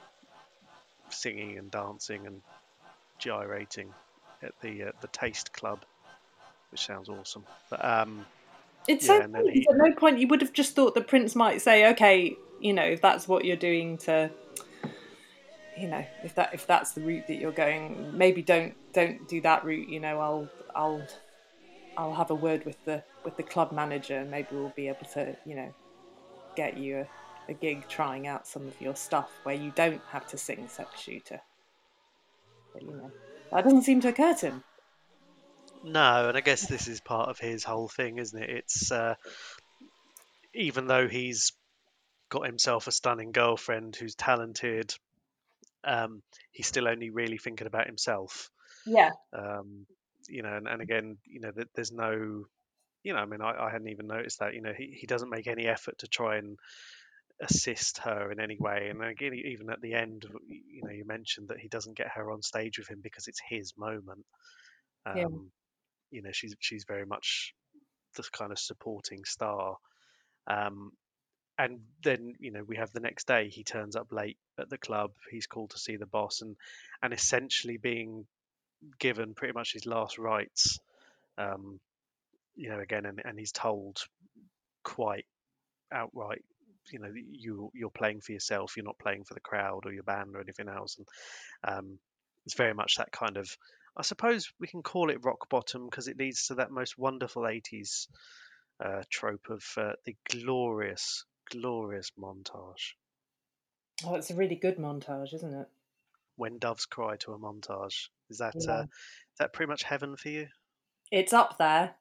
singing and dancing and gyrating at the uh, the Taste Club, which sounds awesome. But um, It's Yeah, so funny, he- at no point you would have just thought the prince might say, "Okay, you know, if that's what you're doing to, you know, if that if that's the route that you're going, maybe don't don't do that route. You know, I'll I'll I'll have a word with the with the club manager, and maybe we'll be able to, you know, get you a, a gig trying out some of your stuff where you don't have to sing sex shooter. But you know, that doesn't seem to occur to him. No, and I guess this is part of his whole thing, isn't it? It's uh, even though he's got himself a stunning girlfriend who's talented, um, he's still only really thinking about himself. Yeah. Um, you know, and, and again, you know, that there's no, you know, I mean, I, I hadn't even noticed that. You know, he, he doesn't make any effort to try and assist her in any way. And again, even at the end, you know, you mentioned that he doesn't get her on stage with him because it's his moment. Um, Yeah. You know, she's she's very much the kind of supporting star. Um, and then you know we have the next day he turns up late at the club. He's called to see the boss and and essentially being given pretty much his last rites. Um, you know, again, and, and he's told quite outright, you know, you you're playing for yourself. You're not playing for the crowd or your band or anything else. And um, it's very much that kind of. I suppose we can call it rock bottom because it leads to that most wonderful 80s uh, trope of uh, the glorious, glorious montage. Oh, it's a really good montage, isn't it? When doves cry to a montage. Is that Yeah. uh, is that pretty much heaven for you? It's up there.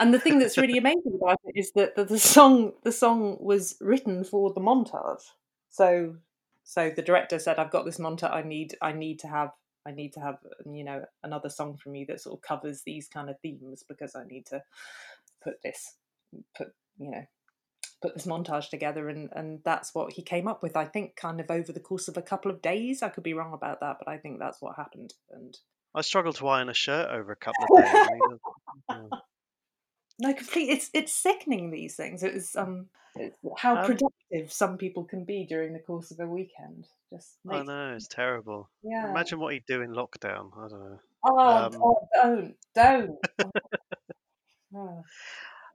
And the thing that's really amazing about it is that the, the song the song was written for the montage. So so the director said, "I've got this montage. I need I need to have I need to have you know another song from you that sort of covers these kind of themes because I need to put this put you know put this montage together and and that's what he came up with i think kind of over the course of a couple of days i could be wrong about that but i think that's what happened and I struggled to iron a shirt over a couple of days. and he does- yeah. no complete it's it's sickening these things it's um it's how Um, productive some people can be during the course of a weekend just I know it's terrible. yeah Imagine what he'd do in lockdown. I don't know. oh, um, oh don't don't Oh.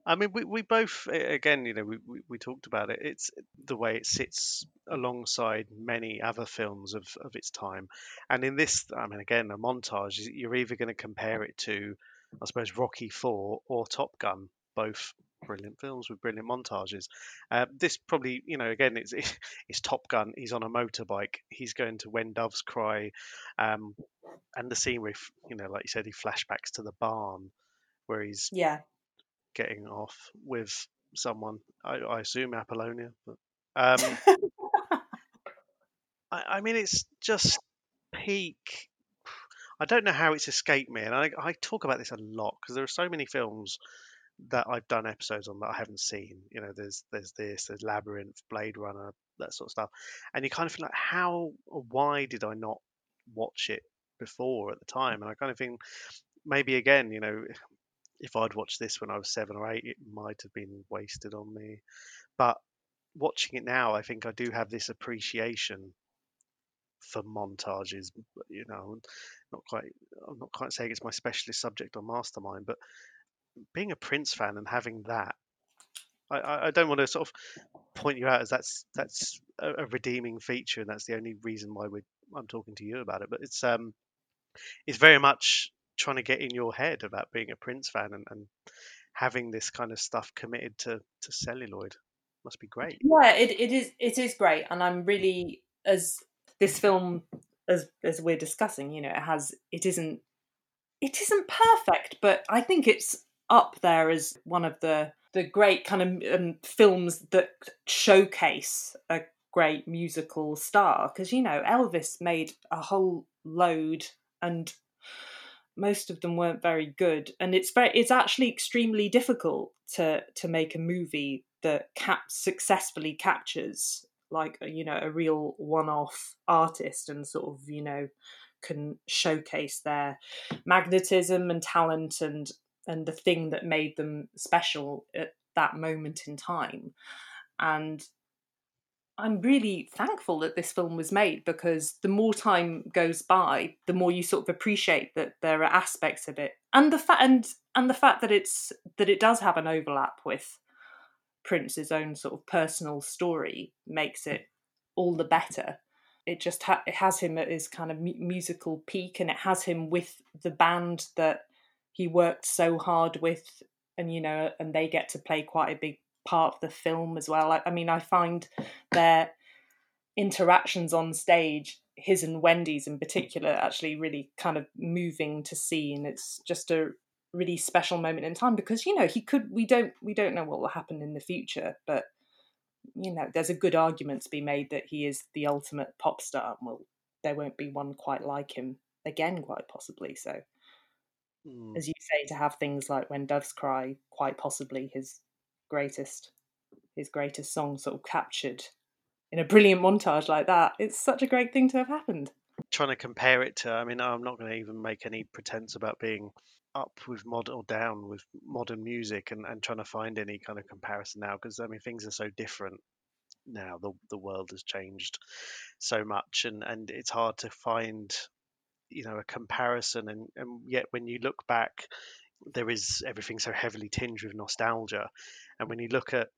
I mean, we, we both again, you know, we, we, we talked about it. It's the way it sits alongside many other films of, of its time, and in this, I mean, again, a montage. You're either going to compare it to, I suppose, Rocky Four or Top Gun, both brilliant films with brilliant montages. Uh, this probably, you know, again, it's it's Top Gun. He's on a motorbike. He's going to When Doves Cry, um, and the scene where, he- you know, like you said, he flashbacks to the barn where he's yeah getting off with someone. I, I assume Apollonia, but um, I, I mean, it's just peak. I don't know how it's escaped me, and I, I talk about this a lot because there are so many films that I've done episodes on that I haven't seen. You know, there's there's this, there's Labyrinth, Blade Runner, that sort of stuff, and you kind of feel like, how, or why did I not watch it before at the time? And I kind of think maybe again, you know, if I'd watched this when I was seven or eight, it might have been wasted on me. But watching it now, I think I do have this appreciation for montages. You know, not quite. I'm not quite saying it's my specialist subject on Mastermind, but being a Prince fan and having that, I, I, don't want to sort of point you out as that's that's a, a redeeming feature, and that's the only reason why we I'm talking to you about it. But it's um, it's very much trying to get in your head about being a Prince fan and, and having this kind of stuff committed to to celluloid. Must be great. yeah it, it is it is great and i'm really as this film as as we're discussing you know it has it isn't it isn't perfect but i think it's up there as one of the the great kind of um, films that showcase a great musical star. Because you know elvis made a whole load and most of them weren't very good. And it's very it's actually extremely difficult to to make a movie that cap successfully captures like you know a real one-off artist and sort of you know can showcase their magnetism and talent and and the thing that made them special at that moment in time and I'm really thankful that this film was made because the more time goes by, the more you sort of appreciate that there are aspects of it, and the fact and and the fact that it's that it does have an overlap with Prince's own sort of personal story makes it all the better. It just ha- it has him at his kind of mu- musical peak, and it has him with the band that he worked so hard with, and you know, and they get to play quite a big part of the film as well. I, I mean, I find their interactions on stage, his and Wendy's in particular, actually really kind of moving to see, and it's just a really special moment in time because you know he could. We don't we don't know what will happen in the future, but you know, there's a good argument to be made that he is the ultimate pop star. and Well, there won't be one quite like him again, quite possibly. So Hmm. as you say, to have things like "When Doves Cry," quite possibly his greatest, his greatest song, sort of captured in a brilliant montage like that. It's such a great thing to have happened. Trying to compare it to, I mean, I'm not going to even make any pretense about being up with modern or down with modern music and, and trying to find any kind of comparison now because I mean things are so different now. The the world has changed so much and, and it's hard to find you know a comparison and, and yet when you look back there is everything so heavily tinged with nostalgia. And when you look at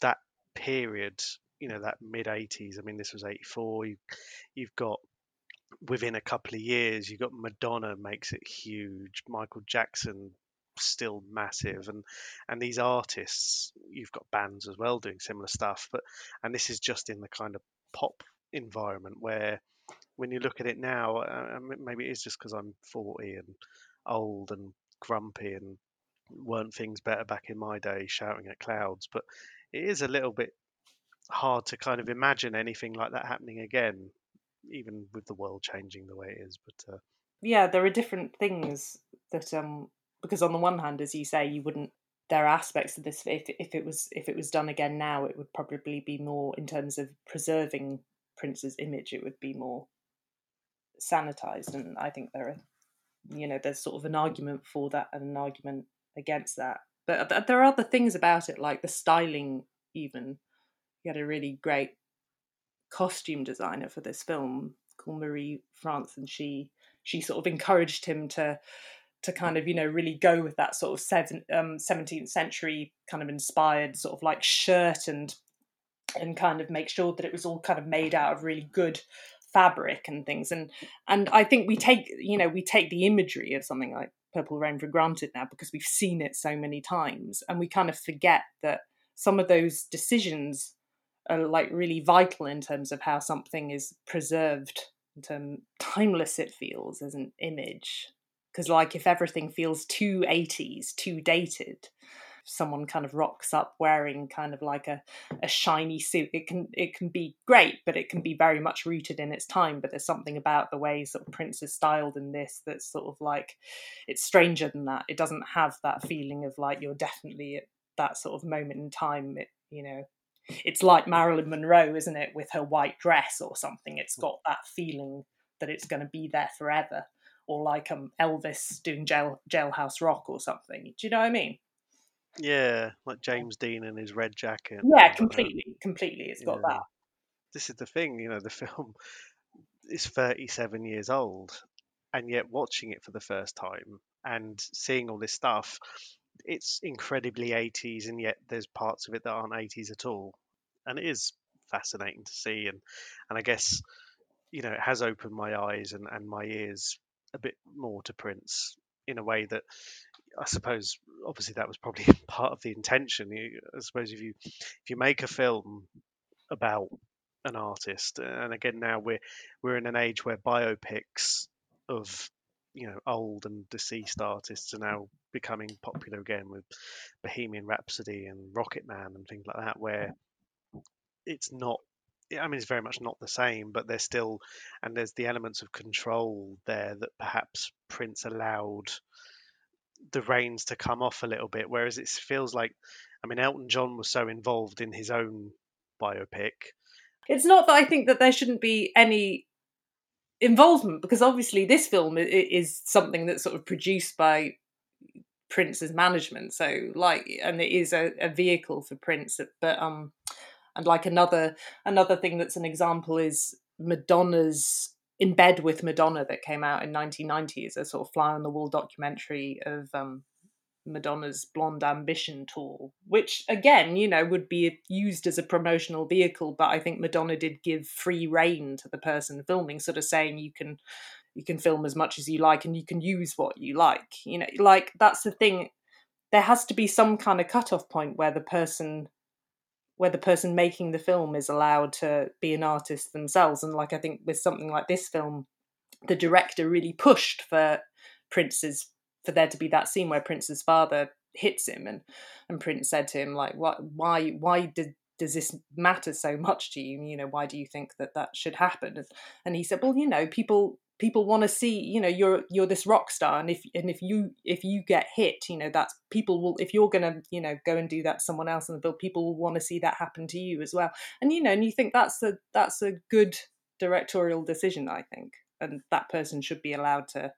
that period you know that mid 80s i mean this was 84 you, you've got within a couple of years you've got madonna makes it huge michael jackson still massive and and these artists you've got bands as well doing similar stuff but and this is just in the kind of pop environment where when you look at it now uh, maybe it is just because i'm 40 and old and grumpy and weren't things better back in my day shouting at clouds but it is a little bit hard to kind of imagine anything like that happening again even with the world changing the way it is but uh, yeah, there are different things that um because on the one hand, as you say, you wouldn't. There are aspects of this if if it was if it was done again now, it would probably be more in terms of preserving Prince's image. It would be more sanitized, and I think there are, you know, there's sort of an argument for that and an argument against that. But th- there are other things about it, like the styling. Even he had a really great costume designer for this film called Marie France, and she she sort of encouraged him to to kind of you know really go with that sort of seven, um, 17th century kind of inspired sort of like shirt and and kind of make sure that it was all kind of made out of really good fabric and things. And and I think we take you know we take the imagery of something like Purple Rain for granted now because we've seen it so many times. And we kind of forget that some of those decisions are like really vital in terms of how something is preserved in terms timeless it feels as an image. Because like if everything feels too 80s too dated someone kind of rocks up wearing kind of like a, a shiny suit it can it can be great but it can be very much rooted in its time but there's something about the way sort of prince is styled in this that's sort of like it's stranger than that it doesn't have that feeling of like you're definitely at that sort of moment in time it you know it's like Marilyn Monroe, isn't it, with her white dress or something? It's got that feeling that it's going to be there forever, or like um Elvis doing jail Jailhouse Rock or something. Do you know what I mean? Yeah, like James Dean in his red jacket. Yeah, that. Uh, completely, completely. It's got Yeah. that. This is the thing, you know, the film is 37 years old, and yet watching it for the first time and seeing all this stuff, it's incredibly 80s, and yet there's parts of it that aren't 80s at all, and it is fascinating to see. And and I guess you know it has opened my eyes and, and my ears a bit more to Prince in a way that I suppose obviously that was probably part of the intention. I suppose if you if you make a film about an artist, and again now we're we're in an age where biopics of you know old and deceased artists are now becoming popular again with Bohemian Rhapsody and Rocketman and things like that, where it's not. I mean, it's very much not the same, but there's still, and there's the elements of control there that perhaps Prince allowed the reins to come off a little bit. Whereas it feels like, I mean, Elton John was so involved in his own biopic. It's not that I think that there shouldn't be any involvement because obviously this film is something that's sort of produced by Prince's management. So like, and it is a, a vehicle for Prince. But um, and like another another thing that's an example is Madonna's in bed with Madonna that came out in 1990 as a sort of fly on the wall documentary of um Madonna's Blonde Ambition tour, which again, you know, would be used as a promotional vehicle, but I think Madonna did give free rein to the person filming, sort of saying you can you can film as much as you like and you can use what you like. You know, like that's the thing. There has to be some kind of cutoff point where the person where the person making the film is allowed to be an artist themselves. And like I think with something like this film, the director really pushed for Prince's for there to be that scene where Prince's father hits him and and Prince said to him like what why why did does this matter so much to you you know why do you think that that should happen and, and he said well you know people people want to see you know you're you're this rock star and if and if you if you get hit you know that's people will if you're gonna you know go and do that to someone else in the film people will want to see that happen to you as well. And you know and you think that's a that's a good directorial decision i think and that person should be allowed to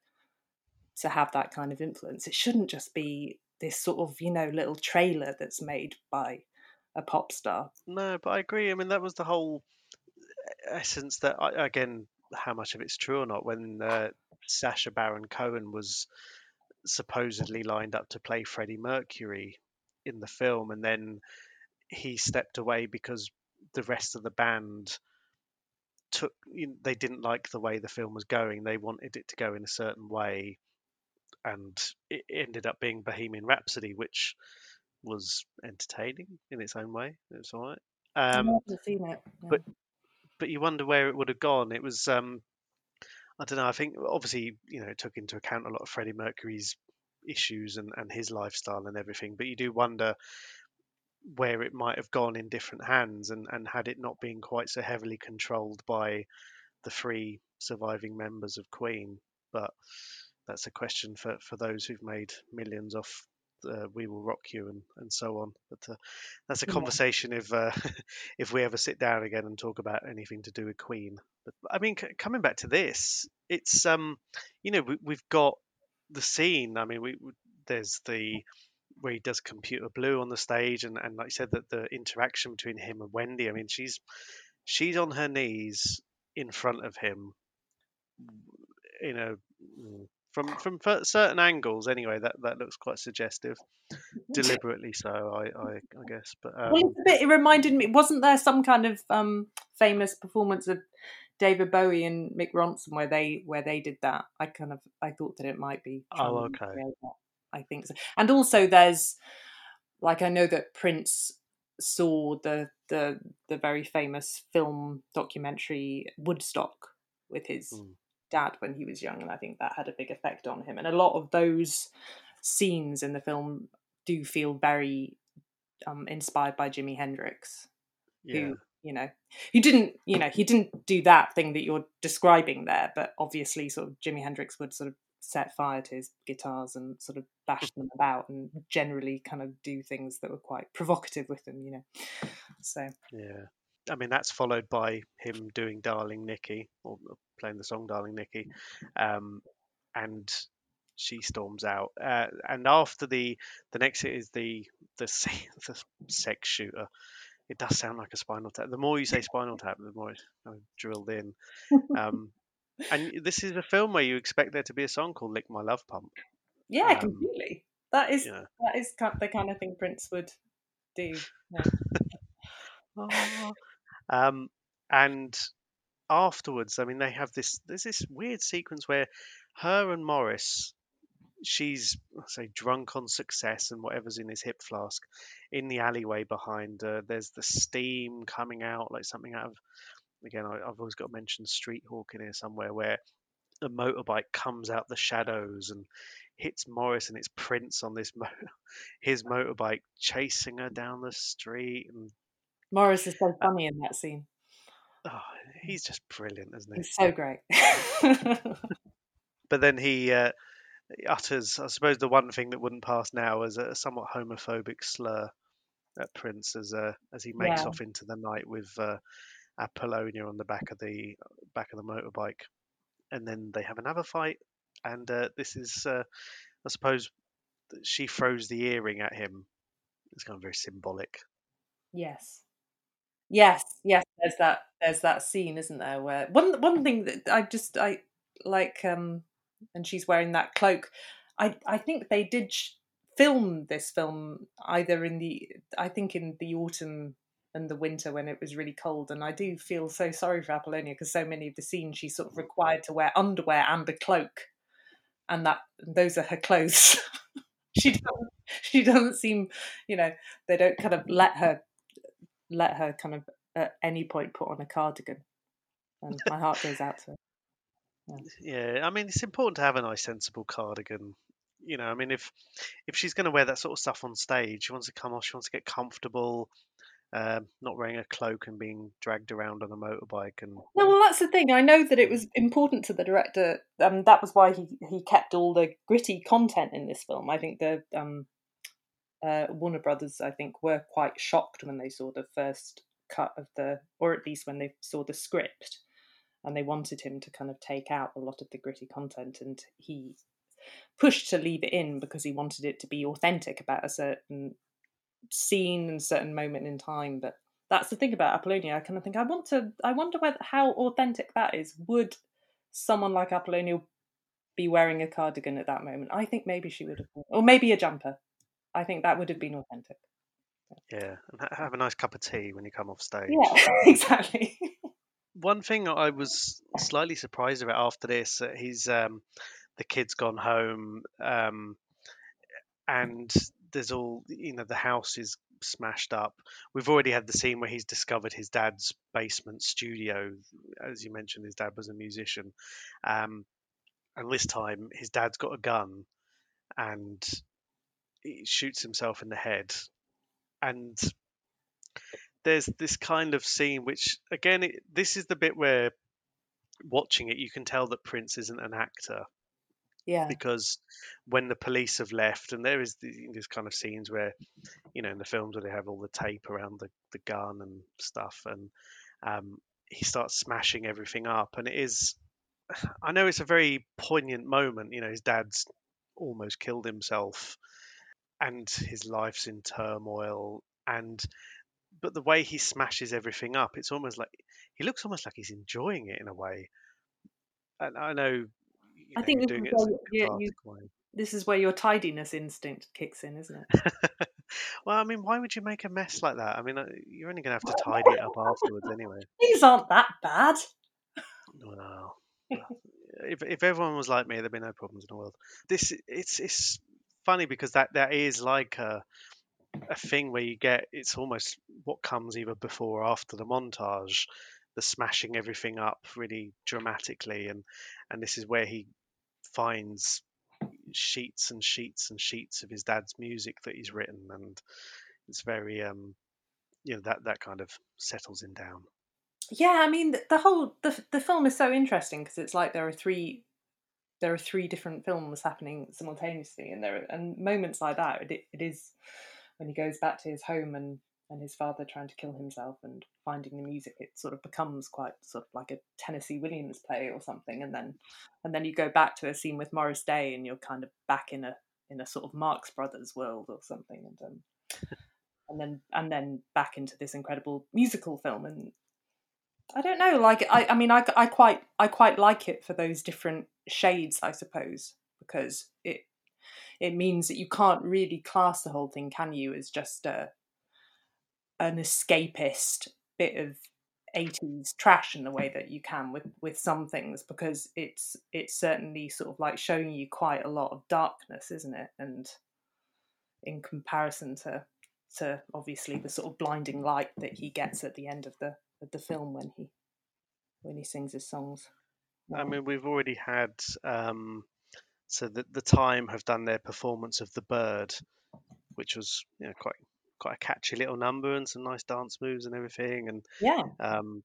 to have that kind of influence. It shouldn't just be this sort of you know little trailer that's made by a pop star. No, but I agree. I mean, that was the whole essence that, I, again, how much of it's true or not, when uh, Sacha Baron Cohen was supposedly lined up to play Freddie Mercury in the film, and then he stepped away because the rest of the band took you know, they didn't like the way the film was going. They wanted it to go in a certain way and it ended up being bohemian rhapsody which was entertaining in its own way. It's all right. Um, I haven't seen it yeah. but but you wonder where it would have gone it was um, i don't know i think obviously you know it took into account a lot of freddie mercury's issues and, and his lifestyle and everything but you do wonder where it might have gone in different hands and, and had it not been quite so heavily controlled by the three surviving members of Queen. but that's a question for, for those who've made millions off uh, "We Will Rock You" and, and so on. But uh, that's a Yeah. conversation if uh, if we ever sit down again and talk about anything to do with Queen. But I mean, c- coming back to this, it's um, you know, we, we've got the scene. I mean, we there's the where he does computer blue on the stage and, and like you said that the interaction between him and wendy i mean she's she's on her knees in front of him you know mm, from from certain angles anyway that that looks quite suggestive deliberately so i i, I guess but um, Well, it's a bit. It reminded me. Wasn't there some kind of um, famous performance of David Bowie and Mick Ronson where they where they did that? I kind of I thought that it might be. Oh, okay. I think so. And also, there's like I know that Prince saw the the the very famous film documentary Woodstock with his Mm. Dad when he was young, and I think that had a big effect on him. And a lot of those scenes in the film do feel very um, inspired by Jimi Hendrix, yeah who you know, he didn't, you know, he didn't do that thing that you're describing there, but obviously, sort of Jimi Hendrix would sort of set fire to his guitars and sort of bash them about, and generally kind of do things that were quite provocative with them, you know. So yeah i mean that's followed by him doing darling nikki or playing the song darling nikki um and she storms out uh, and after the the next hit is the the, the sex shooter it does sound like a spinal tap the more you say spinal tap the more it's of drilled in um and this is a film where you expect there to be a song called lick my love pump yeah, Um, completely. That is know that is the kind of thing Prince would do. Yeah. "Ah." Um and afterwards i mean they have this there's this weird sequence where her and morris she's say drunk on success and whatever's in his hip flask in the alleyway behind her. There's the steam coming out like something out of again I, i've always got to mention street hawk in here somewhere where a motorbike comes out the shadows and hits morris and it's prince on this mo- his motorbike chasing her down the street and Morris is so funny in that scene. oh, he's just brilliant isn't he He's so great. but then he uh, he utters, I suppose, the one thing that wouldn't pass now as a somewhat homophobic slur at Prince as uh, as he makes Yeah. off into the night with uh, Apollonia on the back of the back of the motorbike, and then they have another fight, and uh, this is, uh, I suppose, she throws the earring at him. It's kind of very symbolic. Yes. Yes, yes, there's that there's that scene, isn't there, where one one thing that I just I like um and she's wearing that cloak. I I think they did sh- film this film either in the I think in the autumn and the winter when it was really cold and I do feel so sorry for Apollonia because so many of the scenes she's sort of required to wear underwear and a cloak and that those are her clothes. she doesn't she doesn't seem, you know, they don't kind of let her let her kind of at any point put on a cardigan. And my heart goes out to her. Yeah, I mean, it's important to have a nice, sensible cardigan. You know, I mean, if if she's going to wear that sort of stuff on stage, she wants to come off, she wants to get comfortable, um, not wearing a cloak and being dragged around on a motorbike. And No, well, that's the thing. I know that it was important to the director. Um, that was why he, he kept all the gritty content in this film. I think the um, uh, Warner Brothers, I think, were quite shocked when they saw the first cut of the, or at least when they saw the script, and they wanted him to kind of take out a lot of the gritty content, and he pushed to leave it in because he wanted it to be authentic about a certain scene and certain moment in time. But that's the thing about Apollonia. I kind of think I want to. I wonder whether how authentic that is. Would someone like Apollonia be wearing a cardigan at that moment? I think maybe she would have, or maybe a jumper. I think that would have been authentic. yeah, and have a nice cup of tea when you come off stage. Yeah, exactly. One thing I was slightly surprised about after this, uh, he's um, the kid's gone home, um, and there's all you know, the house is smashed up. We've already had the scene where he's discovered his dad's basement studio. As you mentioned, his dad was a musician, um, and this time his dad's got a gun, and he shoots himself in the head, and there's this kind of scene which again it, this is the bit where watching it you can tell that prince isn't an actor Yeah. because when the police have left, and there is the, these kind of scenes where, you know, in the films where they have all the tape around the, the gun and stuff, and um, he starts smashing everything up, and it is, I know it's a very poignant moment. You know, his dad's almost killed himself, and his life's in turmoil, and but the way he smashes everything up, it's almost like he looks almost like he's enjoying it in a way. And I know, I know, think doing is it where you- you- way. This is where your tidiness instinct kicks in, isn't it? well, I mean, why would you make a mess like that? I mean, uh, you're only going to have to tidy it up afterwards anyway. These aren't that bad. Well, if if everyone was like me, there'd be no problems in the world. This it's it's funny because that that is like a a thing where you get it's almost what comes either before or after the montage, the smashing everything up really dramatically, and and this is where he finds sheets and sheets and sheets of his dad's music that he's written, and it's very um you know that that kind of settles him down. Yeah, I mean the, whole the the film is so interesting because it's like there are three there are three different films happening simultaneously, and there are, and moments like that. It, it is when he goes back to his home and and his father trying to kill himself and finding the music. It sort of becomes quite sort of like a Tennessee Williams play or something, and then and then you go back to a scene with Morris Day, and you're kind of back in a in a sort of Marx Brothers world or something, and um, and then and then back into this incredible musical film and I don't know. Like, I, I mean, I, I quite, I quite like it for those different shades, I suppose, because it, it means that you can't really class the whole thing, can you, as just a, an escapist bit of 80s trash in the way that you can with with some things because it's it's certainly sort of like showing you quite a lot of darkness isn't it and in comparison to to obviously the sort of blinding light that he gets at the end of the of the film when he when he sings his songs. I mean, we've already had um, so the the time have done their performance of the bird, which was you know quite quite a catchy little number and some nice dance moves and everything. And yeah, um,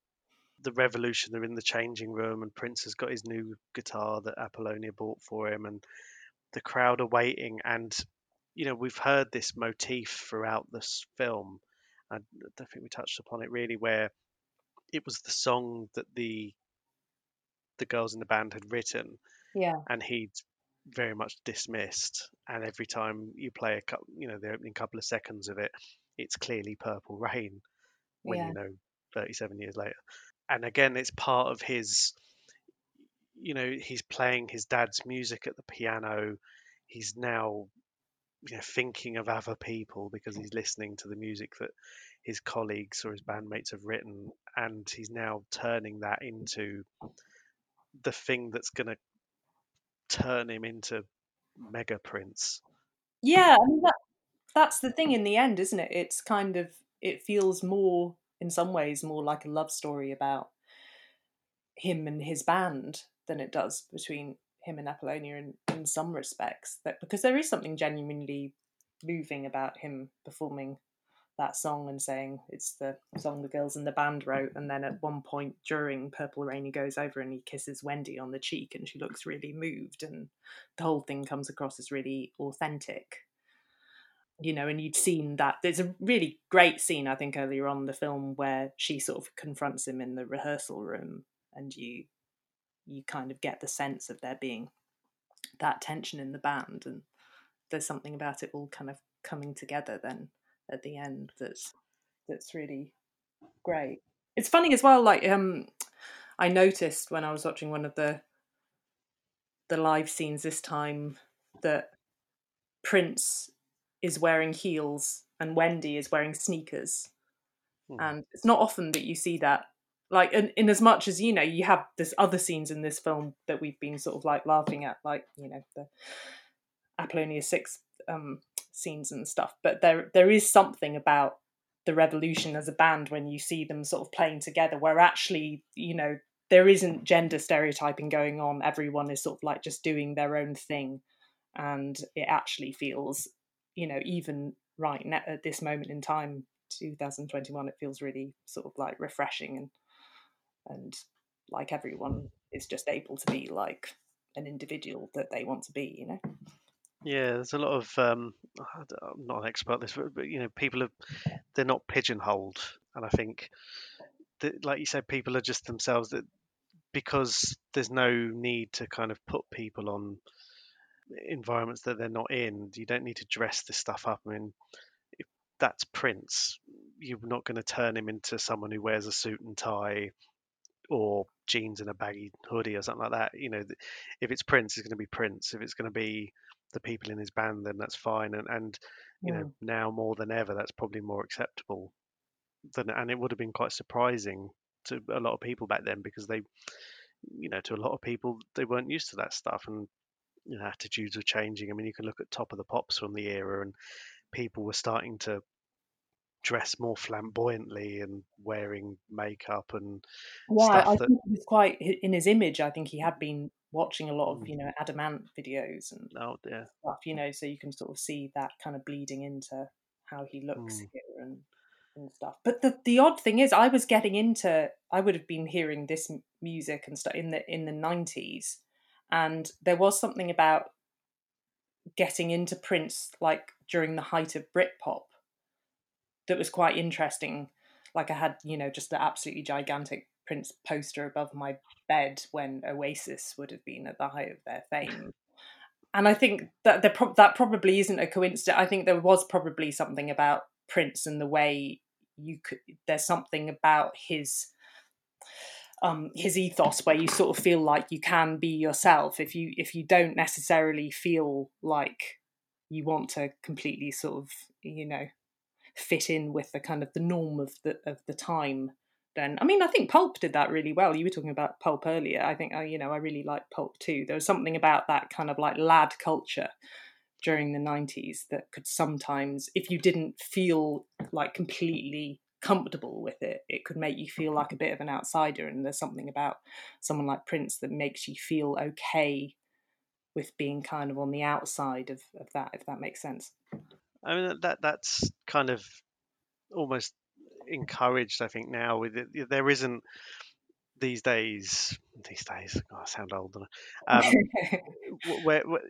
the Revolution, they're in the changing room, and Prince has got his new guitar that Apollonia bought for him, and the crowd are waiting. And you know, we've heard this motif throughout this film. I don't think we touched upon it really, where it was the song that the the girls in the band had written yeah, and he'd very much dismissed. And every time you play a couple, you know, the opening couple of seconds of it, it's clearly Purple Rain when yeah, you know 37 years later. And again, it's part of his, you know, he's playing his dad's music at the piano. He's now, you know, thinking of other people because he's listening to the music that his colleagues or his bandmates have written, and he's now turning that into the thing that's going to turn him into Mega Prince. yeah. I mean, that that's the thing in the end, isn't it? It's kind of it feels more, in some ways, more like a love story about him and his band than it does between him and Apollonia in, in some respects. That because there is something genuinely moving about him performing that song and saying it's the song the girls in the band wrote and then at one point during purple rain he goes over and he kisses wendy on the cheek and she looks really moved and the whole thing comes across as really authentic. You know and you'd seen that there's a really great scene i think earlier on the film where she sort of confronts him in the rehearsal room and you you kind of get the sense of there being that tension in the band and there's something about it all kind of coming together then at the end that's that's really great it's funny as well like um i noticed when i was watching one of the the live scenes this time that prince is wearing heels and wendy is wearing sneakers Hmm. and it's not often that you see that like in, in as much as you know you have this other scenes in this film that we've been sort of like laughing at like you know the apollonia 6 um scenes and stuff but there there is something about the revolution as a band when you see them sort of playing together where actually you know there isn't gender stereotyping going on everyone is sort of like just doing their own thing and it actually feels you know even right now at this moment in time 2021 it feels really sort of like refreshing and and like everyone is just able to be like an individual that they want to be. You know. Yeah, there's a lot of um, I'm not an expert at this, but, but you know, people are they're not pigeonholed, and I think that, like you said, people are just themselves. That because there's no need to kind of put people on environments that they're not in. You don't need to dress this stuff up. I mean, if that's Prince, you're not going to turn him into someone who wears a suit and tie or jeans and a baggy hoodie or something like that. You know, if it's Prince, it's going to be Prince. If it's going to be the people in his band, then that's fine. And and you know, now more than ever, that's probably more acceptable than, and it would have been quite surprising to a lot of people back then because they, you know, to a lot of people they weren't used to that stuff and you know, attitudes were changing. I mean, you can look at Top of the Pops from the era, and people were starting to dress more flamboyantly and wearing makeup and Why? I that think he was quite in his image. I think he had been watching a lot of Mm. you know Adam Ant videos and oh dear stuff. You know, so you can sort of see that kind of bleeding into how he looks Mm. here and and stuff. But the the odd thing is, I was getting into. I would have been hearing this music and stuff in the in the nineties, and there was something about getting into Prince like during the height of Britpop that was quite interesting. Like I had, you know, just the absolutely gigantic Prince poster above my bed when Oasis would have been at the height of their fame. And I think that pro- that probably isn't a coincidence. I think there was probably something about Prince and the way you could. There's something about his um, his ethos where you sort of feel like you can be yourself if you if you don't necessarily feel like you want to completely sort of you know fit in with the kind of the norm of the of the time then i mean i think pulp did that really well. You were talking about pulp earlier. I think uh, you know i really like pulp too. There was something about that kind of like lad culture during the 90s that could sometimes if you didn't feel like completely comfortable with it it could make you feel like a bit of an outsider. And there's something about someone like prince that makes you feel okay with being kind of on the outside of, of that if that makes sense. I mean that that's kind of almost encouraged. I think now with it, there isn't these days. These days, oh, I sound old. Um, where, where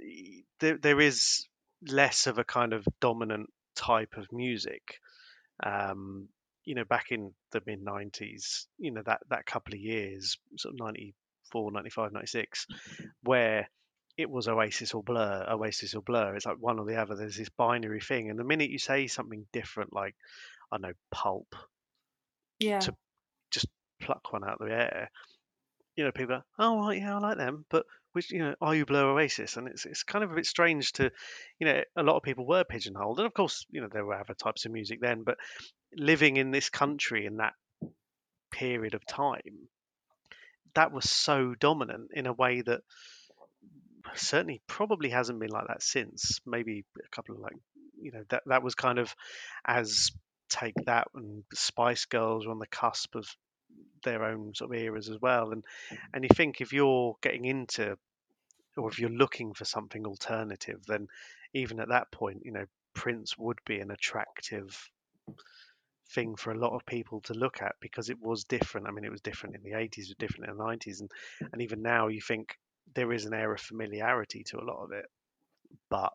there, there is less of a kind of dominant type of music. Um, you know, back in the mid '90s, you know that that couple of years, sort of 94, 95, 96, where it was Oasis or Blur, Oasis or Blur. It's like one or the other. There's this binary thing, and the minute you say something different, like I know, pulp, yeah to just pluck one out of the air, you know, people go, "Oh, right, yeah, I like them," but which, you know, are you Blur Oasis? And it's it's kind of a bit strange to, you know, a lot of people were pigeonholed, and of course, you know, there were other types of music then, but living in this country in that period of time, that was so dominant in a way that certainly probably hasn't been like that since. Maybe a couple of like, you know, that that was kind of as take that and Spice Girls were on the cusp of their own sort of eras as well. And mm-hmm. and you think if you're getting into or if you're looking for something alternative, then even at that point, you know, Prince would be an attractive thing for a lot of people to look at because it was different. I mean, it was different in the 80s, it was different in the 90s, and and even now you think there is an air of familiarity to a lot of it, but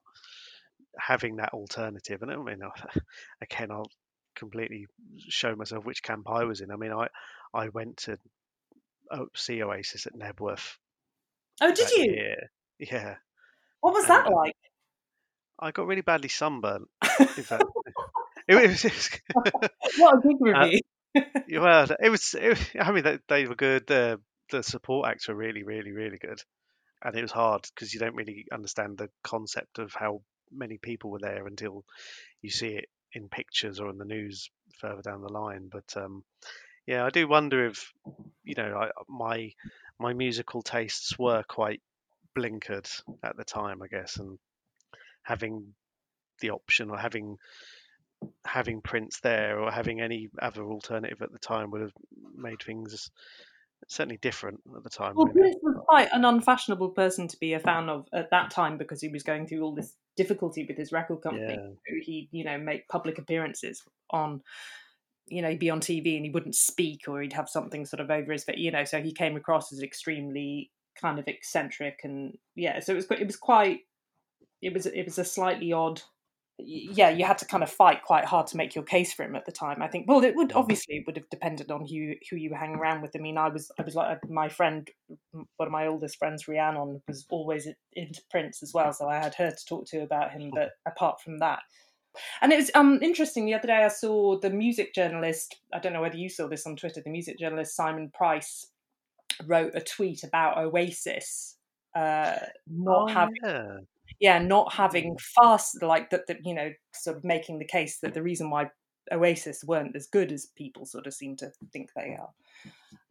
having that alternative, and I mean, again, I'll completely show myself which camp I was in. I mean, I I went to oh, see Oasis at Knebworth oh did you year. Yeah, what was and that uh, like I got really badly sunburnt. If that, it was, what a good uh, review Yeah, well, it was. It, I mean, they, they were good. The the support acts were really, really, really good, and it was hard because you don't really understand the concept of how many people were there until you see it in pictures or in the news further down the line. But um, yeah, I do wonder if you know I, my my musical tastes were quite blinkered at the time, I guess, and having the option or having having Prince there or having any other alternative at the time would have made things certainly different at the time. Well. Prince was quite an unfashionable person to be a fan of at that time because he was going through all this difficulty with his record company. Yeah. He'd, you know, make public appearances on, you know, he'd be on TV and he wouldn't speak or he'd have something sort of over his face, you know, so he came across as extremely kind of eccentric and yeah. So it was it was quite it was it was a slightly odd yeah, you had to kind of fight quite hard to make your case for him at the time. I think. Well, it would obviously it would have depended on who who you were hanging around with. I mean, I was I was like my friend, one of my oldest friends, Rhiannon, was always into Prince as well, so I had her to talk to about him. But apart from that, and it was um interesting. The other day, I saw the music journalist. I don't know whether you saw this on Twitter. The music journalist Simon Price wrote a tweet about Oasis uh, not Oh, having yeah. Yeah, not having fast like that, that you know, sort of making the case that the reason why Oasis weren't as good as people sort of seem to think they are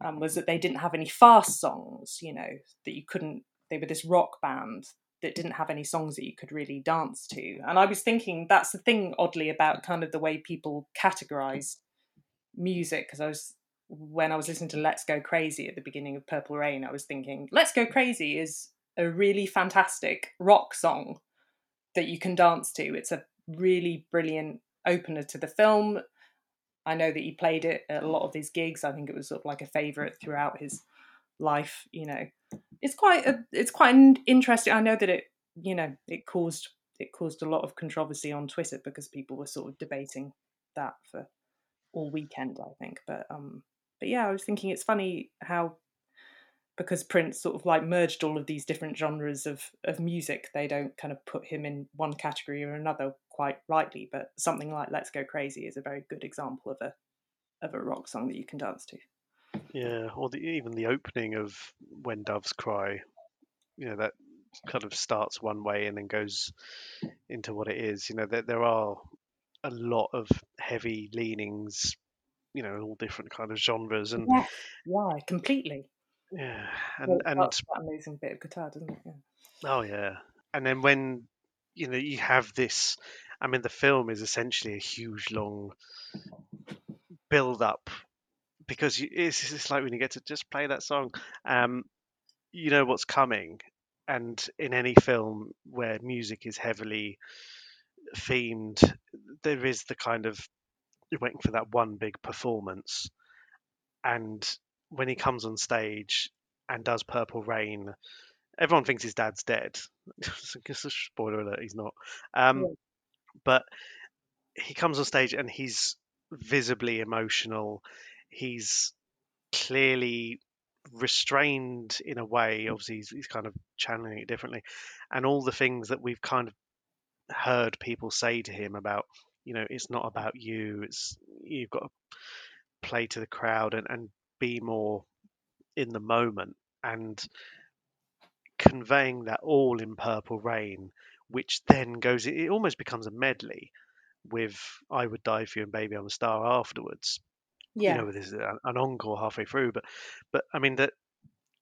um, was that they didn't have any fast songs, you know, that you couldn't. They were this rock band that didn't have any songs that you could really dance to. And I was thinking that's the thing, oddly, about kind of the way people categorize music. Because I was when I was listening to Let's Go Crazy at the beginning of Purple Rain, I was thinking Let's Go Crazy is a really fantastic rock song that you can dance to. It's a really brilliant opener to the film. I know that he played it at a lot of his gigs. I think it was sort of like a favorite throughout his life. You know, it's quite a, it's quite an interesting. I know that it you know it caused it caused a lot of controversy on Twitter because people were sort of debating that for all weekend. I think, but um, but yeah, I was thinking it's funny how because Prince sort of like merged all of these different genres of of music, they don't kind of put him in one category or another quite rightly. But something like "Let's Go Crazy" is a very good example of a of a rock song that you can dance to. Yeah, or the, even the opening of When Doves Cry, you know, that kind of starts one way and then goes into what it is. You know, there, there are a lot of heavy leanings, you know, all different kind of genres, and Yeah, yeah, completely. Yeah, and Well, and that amazing bit of guitar, doesn't it? Yeah. oh yeah, and then when you know you have this, I mean, the film is essentially a huge long build up because you, it's it's like when you get to just play that song, um, you know what's coming, and in any film where music is heavily themed, there is the kind of you're waiting for that one big performance, and when he comes on stage and does Purple Rain, everyone thinks his dad's dead. Spoiler alert, he's not. Um, Yeah. But he comes on stage and he's visibly emotional. He's clearly restrained in a way. Obviously, he's, he's kind of channeling it differently, and all the things that we've kind of heard people say to him about, you know, it's not about you. It's you've got to play to the crowd and, and be more in the moment and conveying that all in Purple Rain, which then goes. It almost becomes a medley with "I Would Die for You" and "Baby I'm a Star" afterwards Yeah. you know, there's an, an encore halfway through, but but I mean that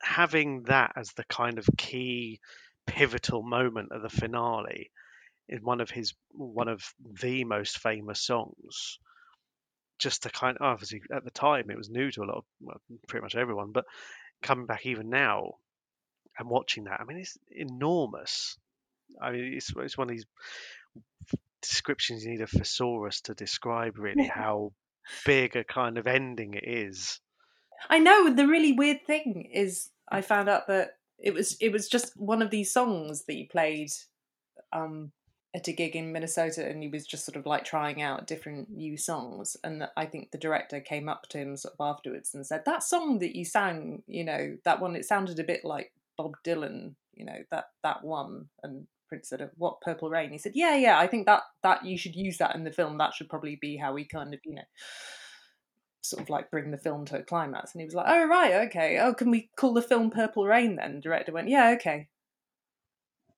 having that as the kind of key pivotal moment of the finale in one of his one of the most famous songs just to kind of obviously at the time it was new to a lot of well, pretty much everyone but coming back even now and watching that i mean it's enormous i mean it's, it's one of these descriptions you need a thesaurus to describe really how big a kind of ending it is I know. The really weird thing is, I found out that it was it was just one of these songs that you played um, at a gig in Minnesota, and he was just sort of like trying out different new songs. And I think the director came up to him sort of afterwards and said, "That song that you sang, you know, that one, it sounded a bit like Bob Dylan, you know, that that one." And Prince said, "What Purple Rain?" He said, "Yeah, yeah, I think that that you should use that in the film. That should probably be how we kind of, you know." sort of like bring the film to a climax. And he was like, "Oh right, okay. Oh, can we call the film Purple Rain then?" The director went, "Yeah, okay."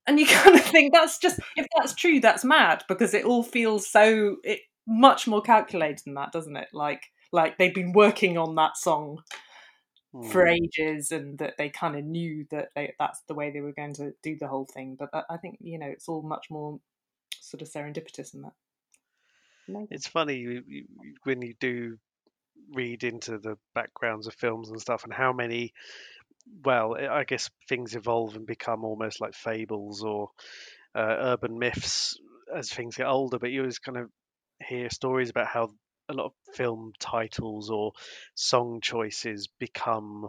And you kind of think that's just if that's true, that's mad because it all feels so it much more calculated than that, doesn't it? Like like they've been working on that song for Hmm. ages, and that they kind of knew that they, that's the way they were going to do the whole thing. But I I think you know it's all much more sort of serendipitous than that. Amazing. It's funny when you do read into the backgrounds of films and stuff, and how many, well, I I guess things evolve and become almost like fables or uh, urban myths as things get older. But you always kind of hear stories about how a lot of film titles or song choices become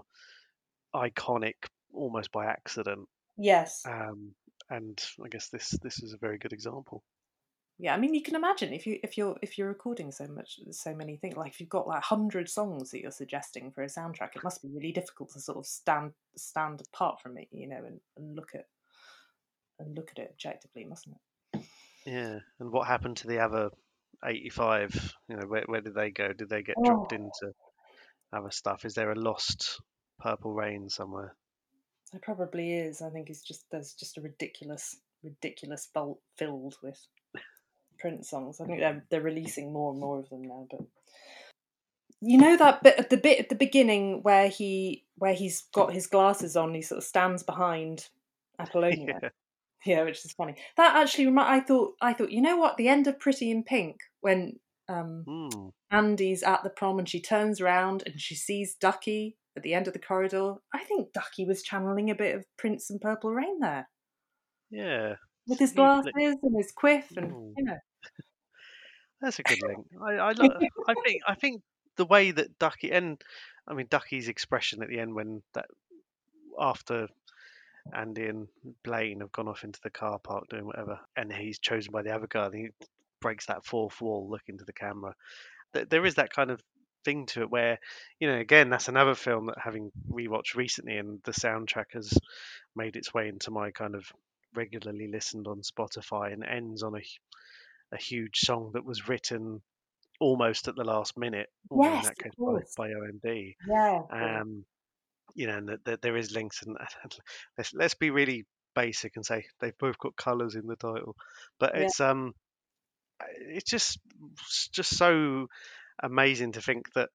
iconic almost by accident. Yes. Um, and I guess this this is a very good example. Yeah, I mean, you can imagine if you if you're if you're recording so much, so many things. Like if you've got like hundred songs that you're suggesting for a soundtrack, it must be really difficult to sort of stand stand apart from it, you know, and, and look at and look at it objectively, mustn't it? Yeah. And what happened to the other 85? You know, where where did they go? Did they get dropped Oh. into other stuff? Is there a lost Purple Rain somewhere? There probably is. I think it's just there's just a ridiculous, ridiculous vault filled with Prince songs. I think they're they're releasing more and more of them now. But you know that bit at the bit at the beginning where he where he's got his glasses on, he sort of stands behind Apollonia. Yeah. Yeah, which is funny. That actually, remi- I thought, I thought, you know what? The end of Pretty in Pink when um, Hmm. Andie's at the prom and she turns around and she sees Ducky at the end of the corridor. I think Ducky was channeling a bit of Prince and Purple Rain there Yeah. with his glasses flick. and his quiff, and Mm. you know, That's a good link. I I, lo- I think I think the way that Ducky and I mean Ducky's expression at the end when that after Andie and Blaine have gone off into the car park doing whatever, and he's chosen by the other guy, and he breaks that fourth wall, looking to the camera. There is that kind of thing to it where, you know, again, that's another film that having rewatched recently, and the soundtrack has made its way into my kind of regularly listened on Spotify, and ends on a a huge song that was written almost at the last minute, Yes, that case by, by OMD. yeah, Um, you know, and that, that there is links, and let's let's be really basic and say they've both got colours in the title, but Yeah. it's um, it's just it's just so amazing to think that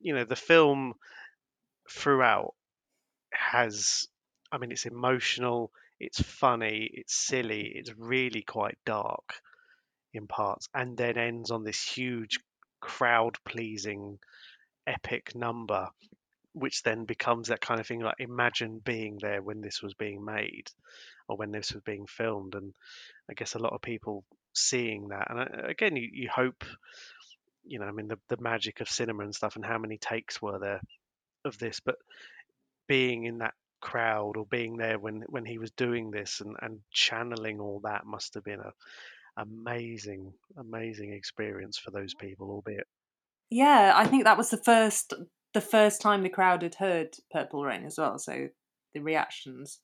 you know the film throughout has, I mean, it's emotional, it's funny, it's silly, it's really quite dark in parts, and then ends on this huge crowd pleasing epic number which then becomes that kind of thing like imagine being there when this was being made or when this was being filmed and i guess a lot of people seeing that and uh, again you, you hope you know i mean the, the magic of cinema and stuff and how many takes were there of this but being in that crowd or being there when when he was doing this and and channeling all that must have been a amazing amazing experience for those people albeit yeah. I think that was the first the first time the crowd had heard Purple Rain as well. So the reactions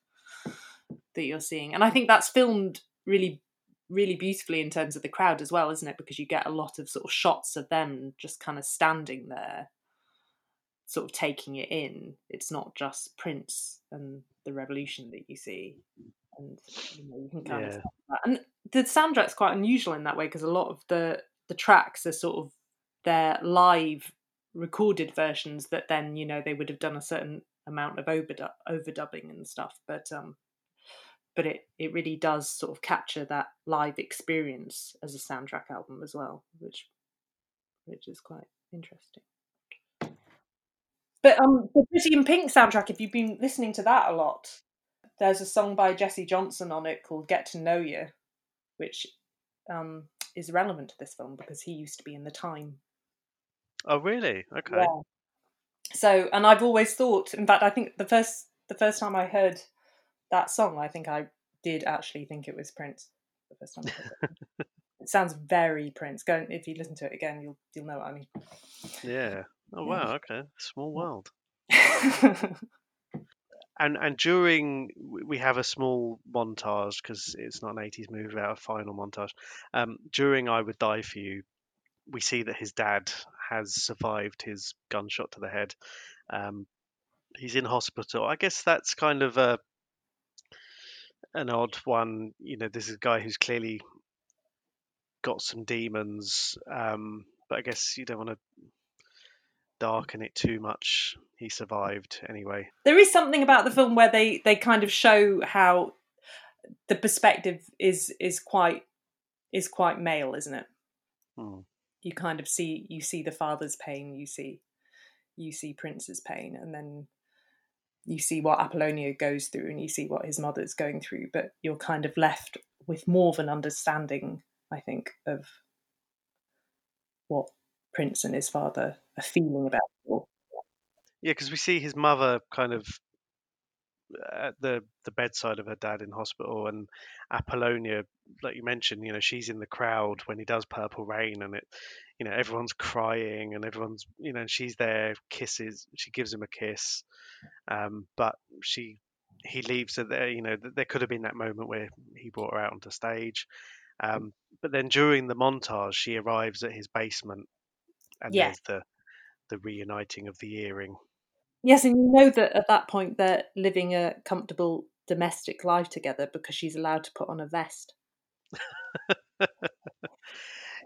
that you're seeing, and I think that's filmed really really beautifully in terms of the crowd as well, isn't it? Because you get a lot of sort of shots of them just kind of standing there, sort of taking it in. It's not just Prince and the revolution that you see, and you know you can kind of Yeah. tell that. and the soundtrack's quite unusual in that way because a lot of the the tracks are sort of their live recorded versions that then you know they would have done a certain amount of overdu- overdubbing and stuff but um but it it really does sort of capture that live experience as a soundtrack album as well which which is quite interesting but um the pretty in pink soundtrack if you've been listening to that a lot there's a song by jesse johnson on it called get to know you which um is relevant to this film because he used to be in the time oh really okay yeah. So, and I've always thought, in fact, I think the first the first time I heard that song, I think I did actually think it was Prince. The first time I heard it. it sounds very Prince. Go and- if you listen to it again, you'll you'll know what I mean. Yeah. Oh wow. Okay. Small world. And and during we have a small montage because it's not an eighties movie without a final montage. Um, during I Would Die for You, we see that his dad has survived his gunshot to the head. Um, he's in hospital. I guess that's kind of a an odd one. You know, this is a guy who's clearly got some demons. Um, but I guess you don't want to darken it too much. He survived anyway. there is something about the film where they they kind of show how the perspective is is quite is quite male, isn't it? Hmm. you kind of see you see the father's pain you see you see prince's pain and then you see what apollonia goes through and you see what his mother's going through but you're kind of left with more of an understanding i think of what prince and his father are feeling about it all. Yeah, because we see his mother kind of at the the bedside of her dad in hospital, and Apollonia, like you mentioned, you know, she's in the crowd when he does Purple Rain, and it, you know, everyone's crying and everyone's, you know, she's there, kisses, she gives him a kiss, um, but she he leaves her there. You know, there could have been that moment where he brought her out onto stage, um, but then during the montage, she arrives at his basement, and Yeah. there's the the reuniting of the earring. Yes, and you know that at that point they're living a comfortable domestic life together because she's allowed to put on a vest.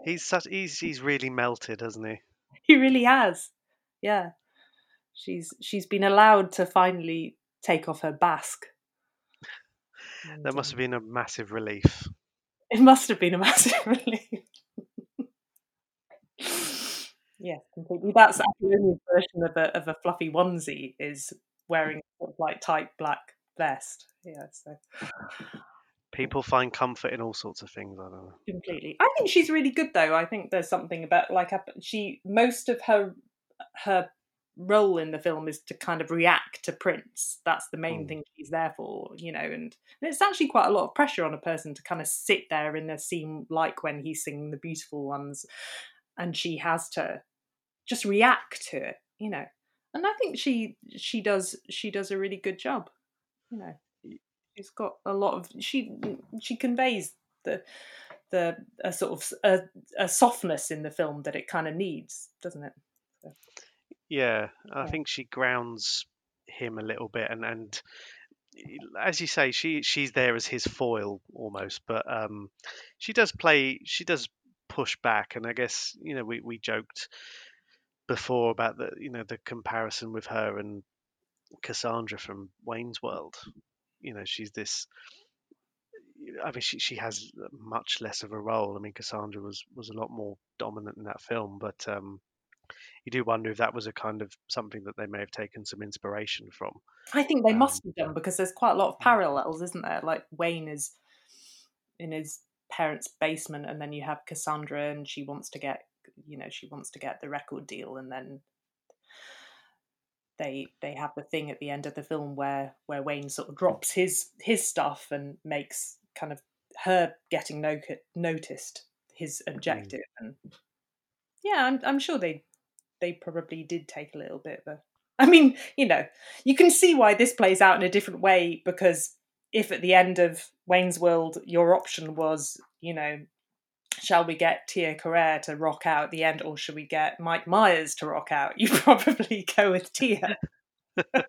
He's such he's he's really melted, hasn't he? He really has. Yeah. She's she's been allowed to finally take off her basque. And, That must have um, been a massive relief. It must have been a massive relief. Yeah, completely. That's Apollonia's version of a of a fluffy onesie is wearing sort of like tight black vest. Yeah, so People find comfort in all sorts of things. I don't know. completely. I think she's really good though. I think there's something about like she most of her her role in the film is to kind of react to Prince. That's the main Mm. thing she's there for, you know, and, and it's actually quite a lot of pressure on a person to kind of sit there in a scene like when he's singing the beautiful ones and she has to just react to it, you know. And I think she she does she does a really good job. You know. She's got a lot of she she conveys the the a sort of a, a softness in the film that it kind of needs, doesn't it? Yeah, I Yeah. think she grounds him a little bit, and and as you say, she she's there as his foil almost, but um, she does play, she does push back, and I guess you know we we joked before about the you know the comparison with her and Cassandra from Wayne's World. You know, she's this. I mean, she she has much less of a role. I mean, Cassandra was was a lot more dominant in that film, but um, you do wonder if that was a kind of something that they may have taken some inspiration from. I think they Um, must have done because there's quite a lot of parallels, isn't there? Like Wayne is in his parents' basement, and then you have Cassandra, and she wants to get, you know, she wants to get the record deal, and then they they have the thing at the end of the film where where Wayne sort of drops his his stuff and makes kind of her getting no- noticed his mm. objective, and yeah, I'm I'm sure they they probably did take a little bit of a. I mean, you know, you can see why this plays out in a different way because if at the end of Wayne's World your option was, you know, shall we get Tia Carrere to rock out at the end or should we get Mike Myers to rock out? You probably go with Tia.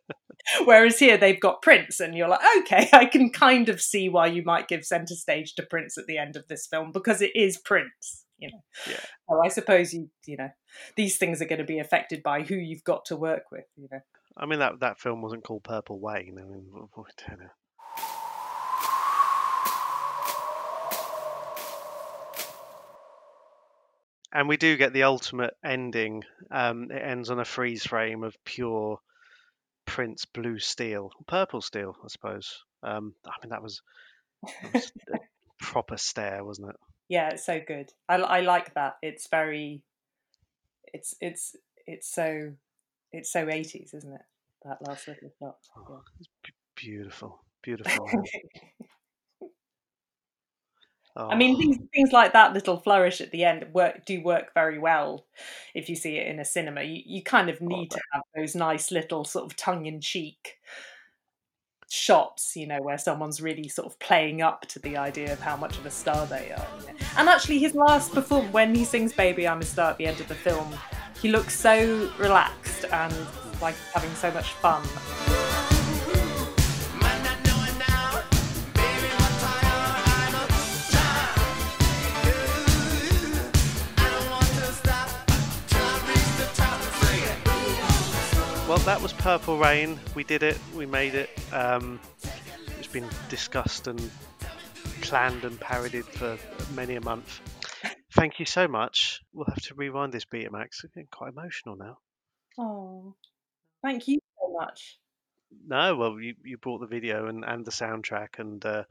Whereas here they've got Prince, and you're like, okay, I can kind of see why you might give centre stage to Prince at the end of this film because it is Prince, you know. Yeah. So I suppose you, you know, these things are going to be affected by who you've got to work with, you know. I mean, that that film wasn't called Purple Wayne. I mean, And we do get the ultimate ending. Um, it ends on a freeze frame of pure Prince blue steel, purple steel, I suppose. Um, I mean, that was, that was a proper stare, wasn't it? Yeah, it's so good. I, I like that. It's very, it's it's it's so it's so eighties, isn't it? That last little shot. Oh, it's b- beautiful, beautiful. Oh, I mean, things things like that little flourish at the end work do work very well if you see it in a cinema. You you kind of need to have those nice little sort of tongue in cheek shots, you know, where someone's really sort of playing up to the idea of how much of a star they are. And actually, his last perform when he sings "Baby I'm a Star" at the end of the film, he looks so relaxed and like having so much fun. That was Purple Rain. We did it. We made it. Um, it's been discussed and planned and parodied for many a month. Thank you so much. We'll have to rewind this beat, Max. I'm getting quite emotional now. Oh, thank you so much. No, well, you, you brought the video and, and the soundtrack, and uh,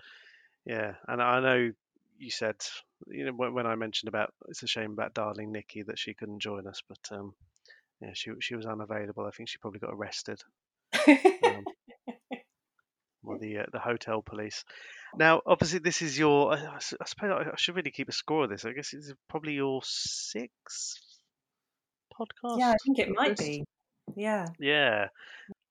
yeah, and I know you said, you know, when, when I mentioned about it's a shame about darling Nikki that she couldn't join us, but um, yeah, she she was unavailable. I think she probably got arrested. Um, or the uh, the hotel police. Now, obviously, this is your. I suppose I I should really keep a score of this. I guess it's probably your sixth podcast. Yeah, I think it might be. Yeah. Yeah.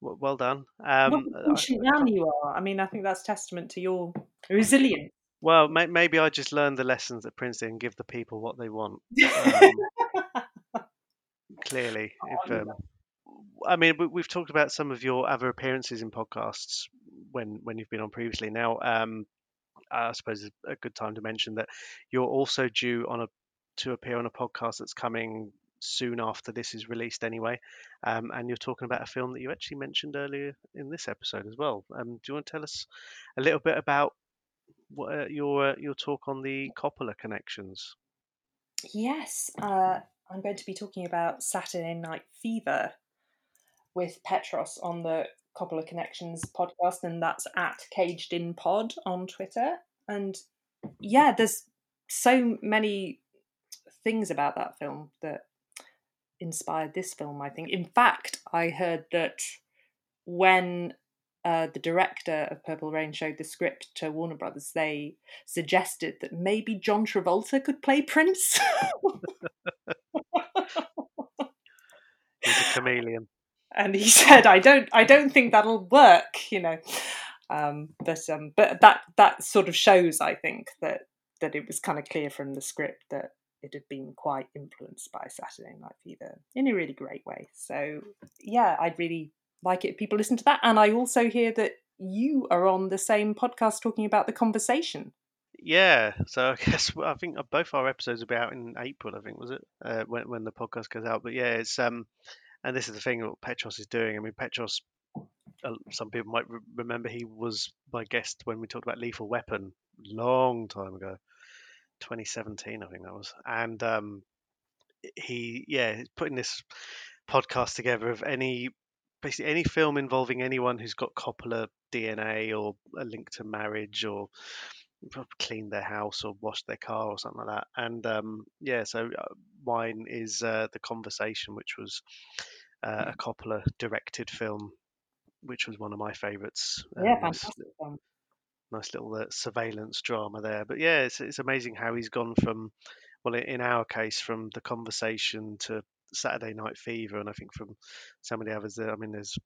W- well done. What Um, I- patient man you are. I mean, I think that's testament to your resilience. well, may, maybe I just learned the lessons at Princeton and give the people what they want. Um, clearly, if Oh, um, I mean, we, we've talked about some of your other appearances in podcasts when when you've been on previously. Now, um, I suppose it's a good time to mention that you're also due on a to appear on a podcast that's coming soon after this is released anyway. Um, and you're talking about a film that you actually mentioned earlier in this episode as well. Um, do you want to tell us a little bit about what, uh, your uh, your talk on the Coppola connections? Yes, uh, I'm going to be talking about Saturday Night Fever with Petros on the Coppola Connections podcast, and that's at Caged In Pod on Twitter. And yeah, there's so many things about that film that inspired this film, I think. In fact, I heard that when uh, the director of Purple Rain showed the script to Warner Brothers, they suggested that maybe John Travolta could play Prince. a chameleon and he said, "I don't, I don't think that'll work," you know. Um, but um, but that that sort of shows, I think, that that it was kind of clear from the script that it had been quite influenced by Saturday Night Fever in a really great way. So yeah, I'd really like it if people listen to that. And I also hear that you are on the same podcast talking about the conversation. Yeah, so I guess I think both our episodes will be out in April. I think was it uh, when when the podcast goes out. But yeah, it's um, and this is the thing that Petros is doing. I mean, Petros. Uh, some people might re- remember he was my guest when we talked about Lethal Weapon long time ago, 2017, I think that was. And um, he, yeah, he's putting this podcast together of any basically any film involving anyone who's got Coppola DNA or a link to marriage or cleaned their house or washed their car or something like that. And um, yeah, so uh, mine is uh, the conversation, which was uh, a Coppola directed film, which was one of my favourites. Yeah, Um, nice, fantastic film. nice little uh, surveillance drama there. But yeah, it's it's amazing how he's gone from, well, in our case, from the conversation to Saturday Night Fever, and I think from some of the others. There, I mean, there's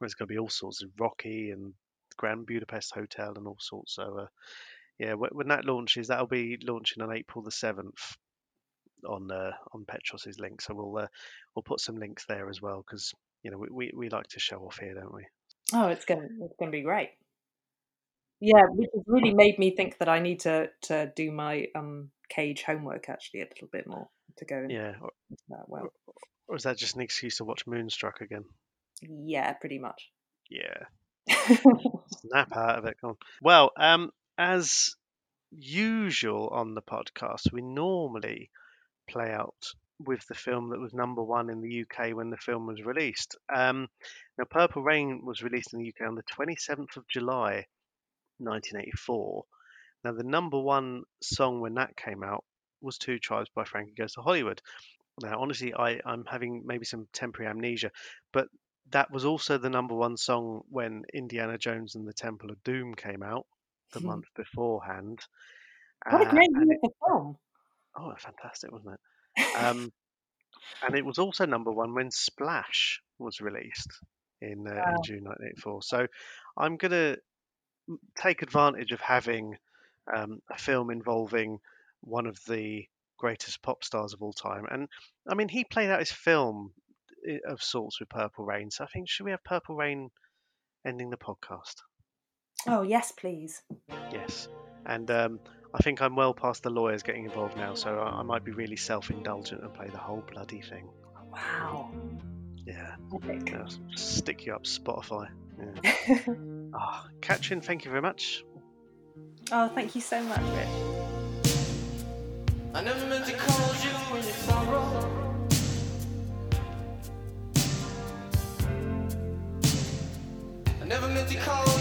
there's going to be all sorts of Rocky and Grand Budapest Hotel and all sorts. So uh, yeah, wh- when that launches, that'll be launching on April the seventh on uh, on Petros's link. So we'll uh, we'll put some links there as well because you know we, we we like to show off here, don't we? Oh, it's gonna it's gonna be great. Yeah, which has really made me think that I need to to do my um cage homework actually a little bit more to go into Yeah. Or, that well. or is that just an excuse to watch Moonstruck again? Yeah, pretty much. Yeah. Snap out of it. Come on. Well, um, as usual on the podcast, we normally play out with the film that was number one in the UK when the film was released. Um, now, Purple Rain was released in the UK on the 27th of July, 1984. Now, the number one song when that came out was Two Tribes by Frankie Goes to Hollywood. Now, honestly, I, I'm having maybe some temporary amnesia, but that was also the number one song when Indiana Jones and the Temple of Doom came out the month beforehand. what a Uh, great year for film. Oh, fantastic, wasn't it? Um, and it was also number one when Splash was released in, uh, in June 1984. So I'm going to take advantage of having um, a film involving one of the greatest pop stars of all time. And I mean, he played out his film of sorts with Purple Rain. So I think, should we have Purple Rain ending the podcast? Oh yes, please. Yes. And um, I think I'm well past the lawyers getting involved now, so I, I might be really self indulgent and play the whole bloody thing. Wow. Yeah. Epic. yeah, stick you up Spotify. Yeah. Ah, Katrin, thank you very much. oh, thank you so much, Rich. I never meant to call you in your sorrow. I never meant to call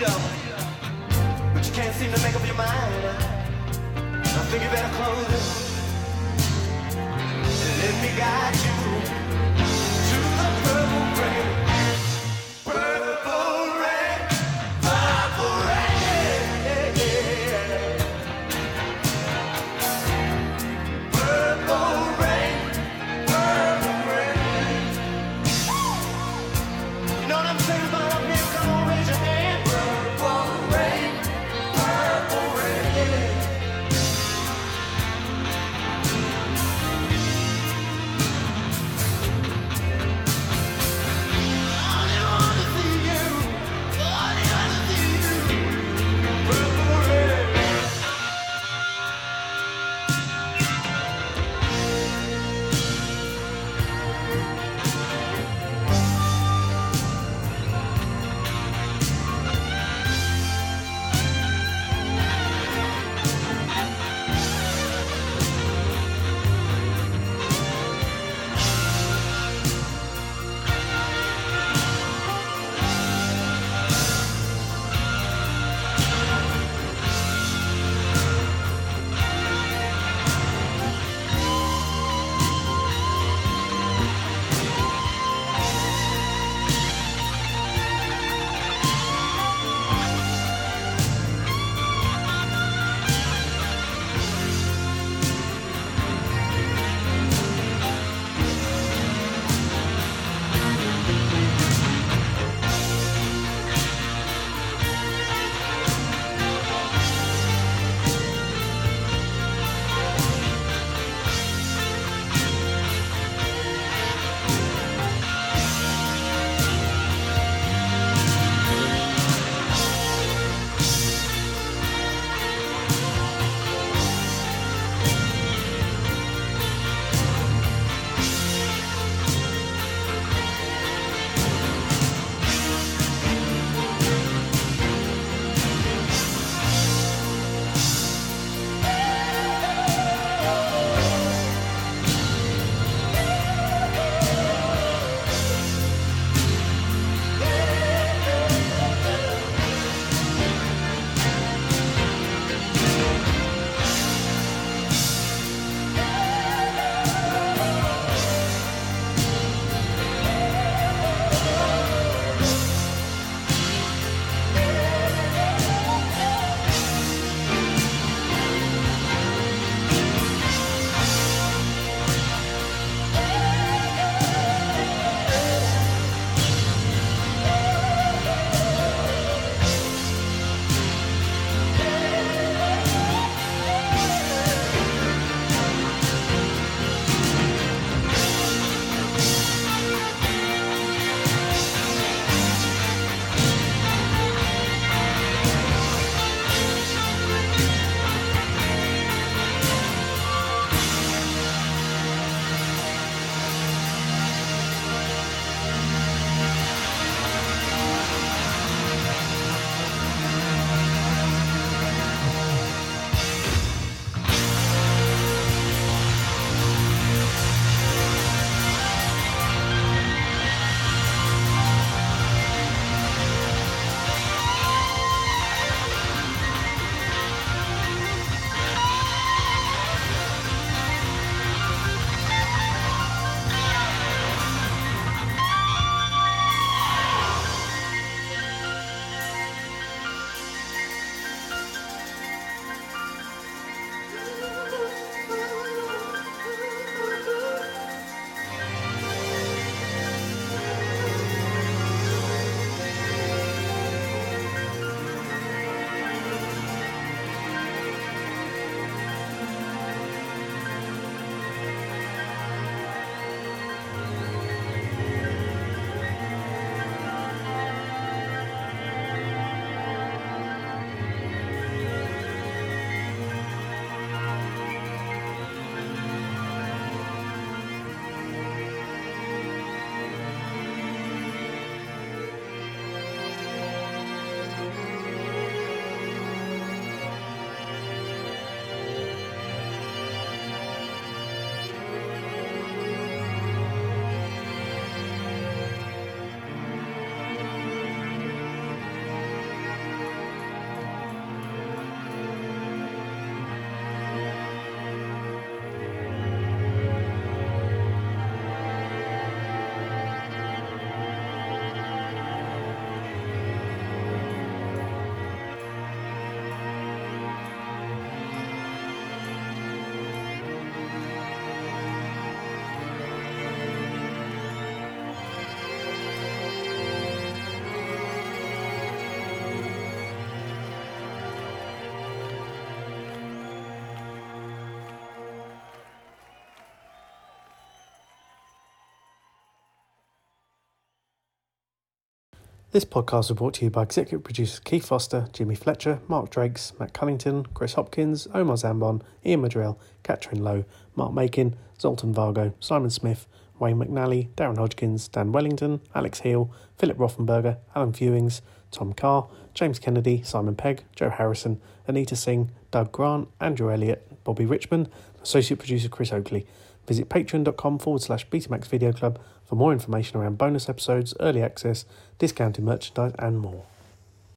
freedom, but you can't seem to make up your mind. I think you better close it. and Let me guide you. This podcast was brought to you by executive producers Keith Foster, Jimmy Fletcher, Mark Drakes, Matt Cunnington, Chris Hopkins, Omar Zambon, Ian Madrell, Catherine Lowe, Mark Makin, Zoltan Vargo, Simon Smith, Wayne McNally, Darren Hodgkins, Dan Wellington, Alex Heal, Philip Rothenberger, Alan Fewings, Tom Carr, James Kennedy, Simon Pegg, Joe Harrison, Anita Singh, Doug Grant, Andrew Elliott, Bobby Richmond, Associate Producer Chris Oakley. Visit patreon.com forward slash Betamax Video Club for more information around bonus episodes, early access, discounted merchandise, and more.